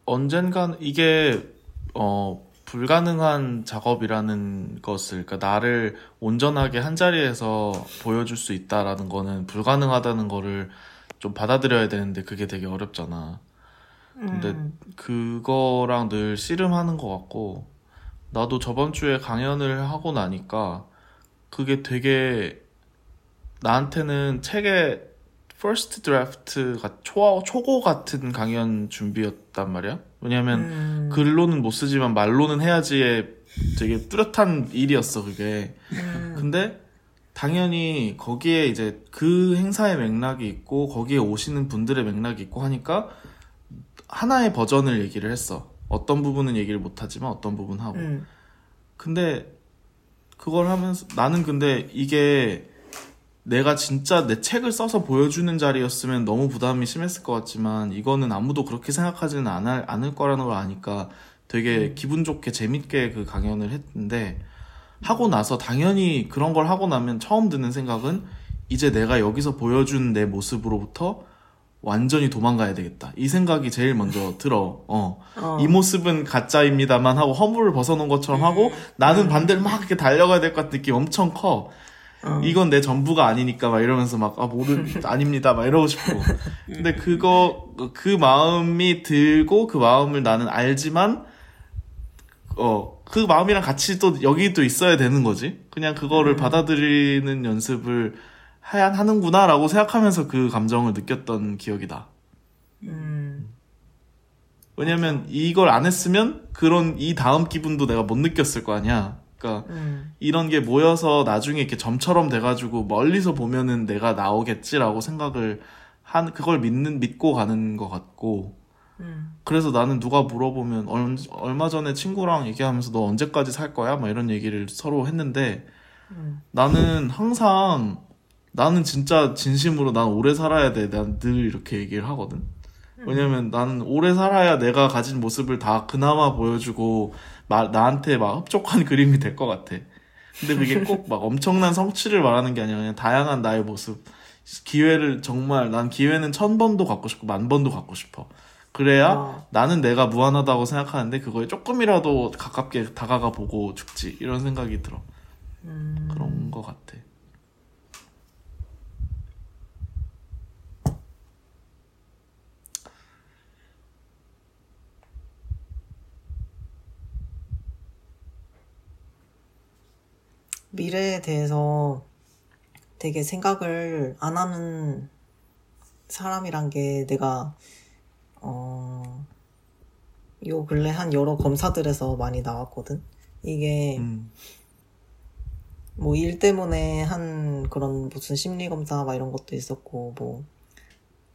언젠간 이게 어 불가능한 작업이라는 것을 그러니까 나를 온전하게 한 자리에서 보여줄 수 있다라는 거는 불가능하다는 거를 좀 받아들여야 되는데 그게 되게 어렵잖아. 근데 음, 그거랑 늘 씨름하는 것 같고 나도 저번 주에 강연을 하고 나니까 그게 되게 나한테는 책 의 first draft가 초, 초고 같은 강연 준비였단 말이야. 왜냐면 음, 글로는 못 쓰지만 말로는 해야지의 되게 뚜렷한 일이었어, 그게. 음, 근데 당연히 거기에 이제 그 행사의 맥락이 있고 거기에 오시는 분들의 맥락이 있고 하니까 하나의 버전을 얘기를 했어. 어떤 부분은 얘기를 못 하지만 어떤 부분 하고. 음, 근데 그걸 하면서 나는 근데 이게 내가 진짜 내 책을 써서 보여주는 자리였으면 너무 부담이 심했을 것 같지만 이거는 아무도 그렇게 생각하지는 않을, 않을 거라는 걸 아니까 되게 기분 좋게 재밌게 그 강연을 했는데 하고 나서 당연히 그런 걸 하고 나면 처음 드는 생각은 이제 내가 여기서 보여준 내 모습으로부터 완전히 도망가야 되겠다. 이 생각이 제일 먼저 [LAUGHS] 들어. 어. 어, 이 모습은 가짜입니다만 하고 허물을 벗어놓은 것처럼 하고 나는 반대로 막 이렇게 달려가야 될 것 같은 느낌이 엄청 커. 어, 이건 내 전부가 아니니까 막 이러면서 막 아 모든 [LAUGHS] 아닙니다 막 이러고 싶고. 근데 그거 그 마음이 들고 그 마음을 나는 알지만 어 그 마음이랑 같이 또 여기 또 있어야 되는 거지. 그냥 그거를 받아들이는 연습을 해야 하는구나라고 생각하면서 그 감정을 느꼈던 기억이다. 음, 왜냐면 이걸 안 했으면 그런 이 다음 기분도 내가 못 느꼈을 거 아니야. 그러니까 음, 이런 게 모여서 나중에 이렇게 점처럼 돼가지고 멀리서 보면은 내가 나오겠지라고 생각을 한 그걸 믿는 믿고 가는 것 같고 음, 그래서 나는 누가 물어보면 얼, 얼마 전에 친구랑 얘기하면서 너 언제까지 살 거야? 막 이런 얘기를 서로 했는데 음, 나는 항상 나는 진짜 진심으로 난 오래 살아야 돼. 난 늘 이렇게 얘기를 하거든. 왜냐면 나는 오래 살아야 내가 가진 모습을 다 그나마 보여주고 마- 나한테 막 흡족한 [LAUGHS] 그림이 될 것 같아. 근데 그게 꼭 막 엄청난 성취를 말하는 게 아니라 그냥 다양한 나의 모습. 기회를 정말 난 기회는 천 번도 갖고 싶고 만 번도 갖고 싶어. 그래야 어. 나는 내가 무한하다고 생각하는데 그거에 조금이라도 가깝게 다가가 보고 죽지. 이런 생각이 들어. 음. 그런 것 같아. 미래에 대해서 되게 생각을 안 하는 사람이란 게 내가 어, 요 근래 한 여러 검사들에서 많이 나왔거든. 이게 음. 뭐일 때문에 한 그런 무슨 심리 검사 막 이런 것도 있었고 뭐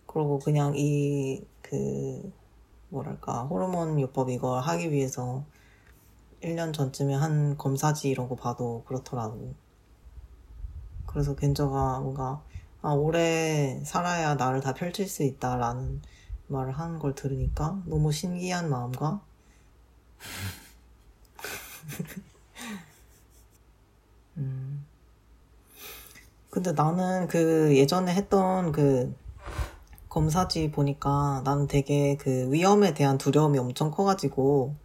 그러고 그냥 이 그 뭐랄까 호르몬 요법 이걸 하기 위해서 1년 전쯤에 한 검사지 이런 거 봐도 그렇더라고. 그래서 겐저가 뭔가 아, 오래 살아야 나를 다 펼칠 수 있다라는 말을 하는 걸 들으니까 너무 신기한 마음과 [LAUGHS] 음. 근데 나는 그 예전에 했던 그 검사지 보니까 나는 되게 그 위험에 대한 두려움이 엄청 커가지고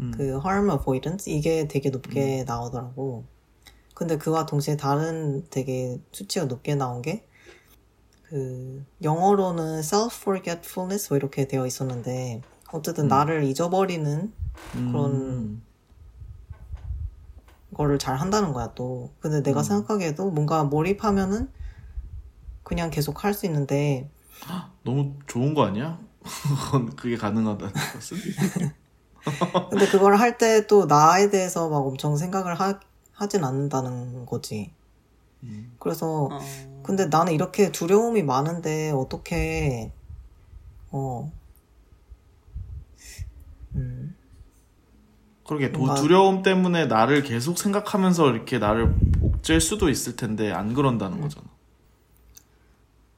음. 그 harm avoidance 이게 되게 높게 나오더라고. 근데 그와 동시에 다른 되게 수치가 높게 나온 게 그 영어로는 self-forgetfulness 뭐 이렇게 되어 있었는데 어쨌든 음. 나를 잊어버리는 그런 음. 거를 잘 한다는 거야 또. 근데 내가 음. 생각하기에도 뭔가 몰입하면은 그냥 계속 할 수 있는데 [GASPS] 너무 좋은 거 아니야? [LAUGHS] 그게 가능하다는 [LAUGHS] 것은? [LAUGHS] 근데 그걸 할 때 또 나에 대해서 막 엄청 생각을 하, 하진 않는다는 거지. 음. 그래서 어. 근데 나는 이렇게 두려움이 많은데 어떻게 어 음, 그러게 도, 뭔가- 두려움 때문에 나를 계속 생각하면서 이렇게 나를 옥죄일 수도 있을 텐데 안 그런다는 거잖아.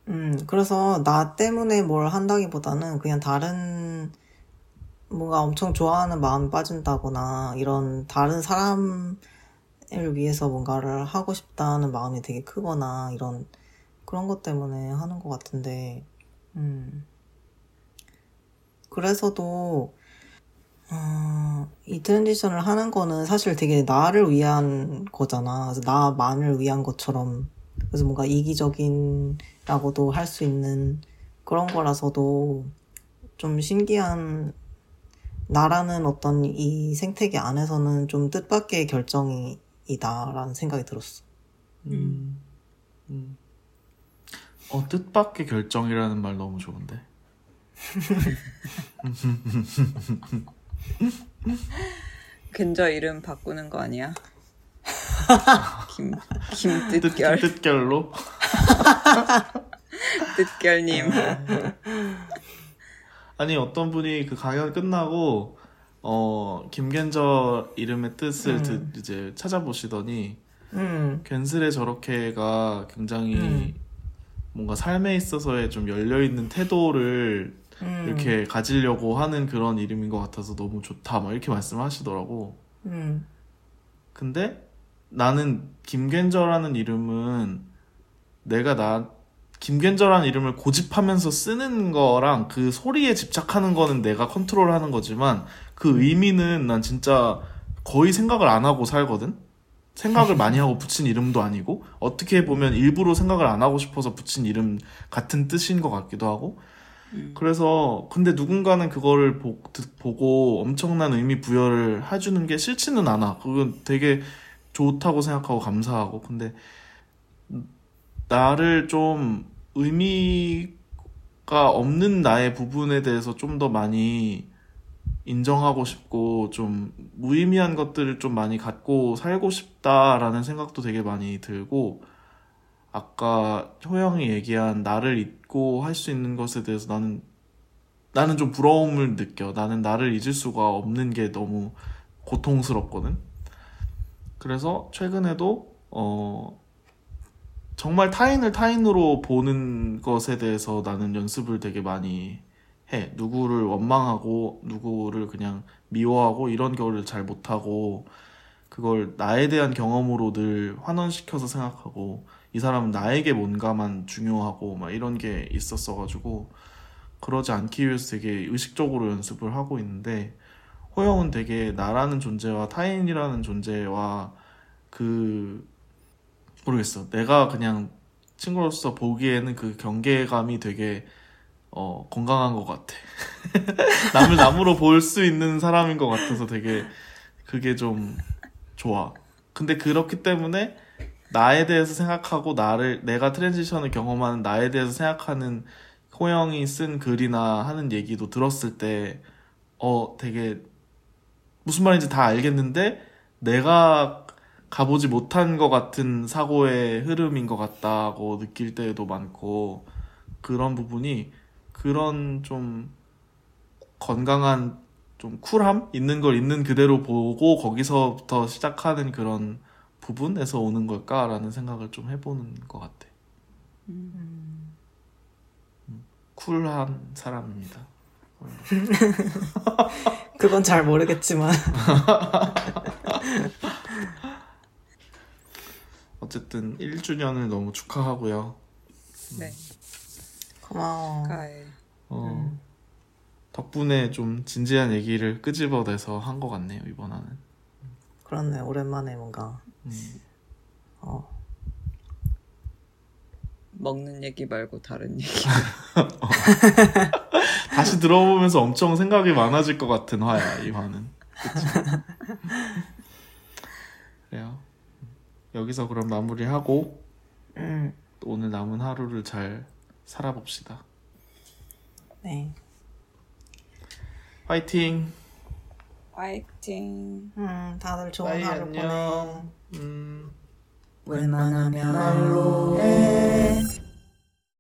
음, 그래서 나 때문에 뭘 한다기보다는 그냥 다른 뭔가 엄청 좋아하는 마음이 빠진다거나 이런 다른 사람을 위해서 뭔가를 하고 싶다는 마음이 되게 크거나 이런 그런 것 때문에 하는 것 같은데, 음. 그래서도, 어, 이 트랜지션을 하는 거는 사실 되게 나를 위한 거잖아. 그래서 나만을 위한 것처럼. 그래서 뭔가 이기적인라고도 할 수 있는 그런 거라서도 좀 신기한 나라는 어떤 이 생태계 안에서는 좀 뜻밖의 결정이다라는 생각이 들었어. 음. 음. 어, 뜻밖의 결정이라는 말 너무 좋은데. [LAUGHS] 근저 이름 바꾸는 거 아니야? [LAUGHS] 김 뜻, 김뜻결 뜻결로? [LAUGHS] 뜻결님 아니, 어떤 분이 그 강연 끝나고, 어, 김겐저 이름의 뜻을 음. 드- 이제 찾아보시더니, 음, 괜스레 저렇게가 굉장히 음. 뭔가 삶에 있어서의 좀 열려 있는 태도를 음, 이렇게 가지려고 하는 그런 이름인 것 같아서 너무 좋다. 막 이렇게 말씀하시더라고. 음, 근데 나는 김겐저라는 이름은 내가 나 김겐저라는 이름을 고집하면서 쓰는 거랑 그 소리에 집착하는 거는 내가 컨트롤하는 거지만 그 의미는 난 진짜 거의 생각을 안 하고 살거든. 생각을 많이 하고 붙인 이름도 아니고 어떻게 보면 일부러 생각을 안 하고 싶어서 붙인 이름 같은 뜻인 것 같기도 하고 음. 그래서 근데 누군가는 그거를 보, 듣- 보고 엄청난 의미 부여를 해주는 게 싫지는 않아. 그건 되게 좋다고 생각하고 감사하고 근데 나를 좀 의미가 없는 나의 부분에 대해서 좀 더 많이 인정하고 싶고 좀 무의미한 것들을 좀 많이 갖고 살고 싶다라는 생각도 되게 많이 들고 아까 효영이 얘기한 나를 잊고 할 수 있는 것에 대해서 나는 나는 좀 부러움을 느껴. 나는 나를 잊을 수가 없는 게 너무 고통스럽거든. 그래서 최근에도 어 정말 타인을 타인으로 보는 것에 대해서 나는 연습을 되게 많이 해. 누구를 원망하고 누구를 그냥 미워하고 이런 거를 잘 못하고 그걸 나에 대한 경험으로 늘 환원시켜서 생각하고 이 사람은 나에게 뭔가만 중요하고 막 이런 게 있었어가지고 그러지 않기 위해서 되게 의식적으로 연습을 하고 있는데 호영은 되게 나라는 존재와 타인이라는 존재와 그 모르겠어. 내가 그냥 친구로서 보기에는 그 경계감이 되게 어 건강한 것 같아. [LAUGHS] 남을 남으로 볼 수 있는 사람인 것 같아서 되게 그게 좀 좋아. 근데 그렇기 때문에 나에 대해서 생각하고 나를 내가 트랜지션을 경험하는 나에 대해서 생각하는 호영이 쓴 글이나 하는 얘기도 들었을 때, 어, 되게, 무슨 말인지 다 알겠는데, 내가 가보지 못한 것 같은 사고의 흐름인 것 같다고 느낄 때도 많고, 그런 부분이, 그런 좀 건강한 좀 쿨함? 있는 걸 있는 그대로 보고, 거기서부터 시작하는 그런 부분에서 오는 걸까라는 생각을 좀 해보는 것 같아. 음, 쿨한 사람입니다. [LAUGHS] 그건 잘 모르겠지만. [LAUGHS] 어쨌든 1주년을 너무 축하하고요. 네. 고마워. 축하해. 어, 덕분에 좀 진지한 얘기를 끄집어내서 한 것 같네요, 이번화는. 그렇네, 오랜만에 뭔가. 음, 어, 먹는 얘기 말고 다른 얘기. [LAUGHS] 다시 들어보면서 엄청 생각이 많아질 것 같은 화야, 이 화는. 그치? [LAUGHS] 그래요. 여기서 그럼 마무리하고, 음, 또 오늘 남은 하루를 잘 살아봅시다. 네. 화이팅! 화이팅. 음, 다들 좋은 빠이, 하루 보내. 안녕. 음. 웬만하면 말로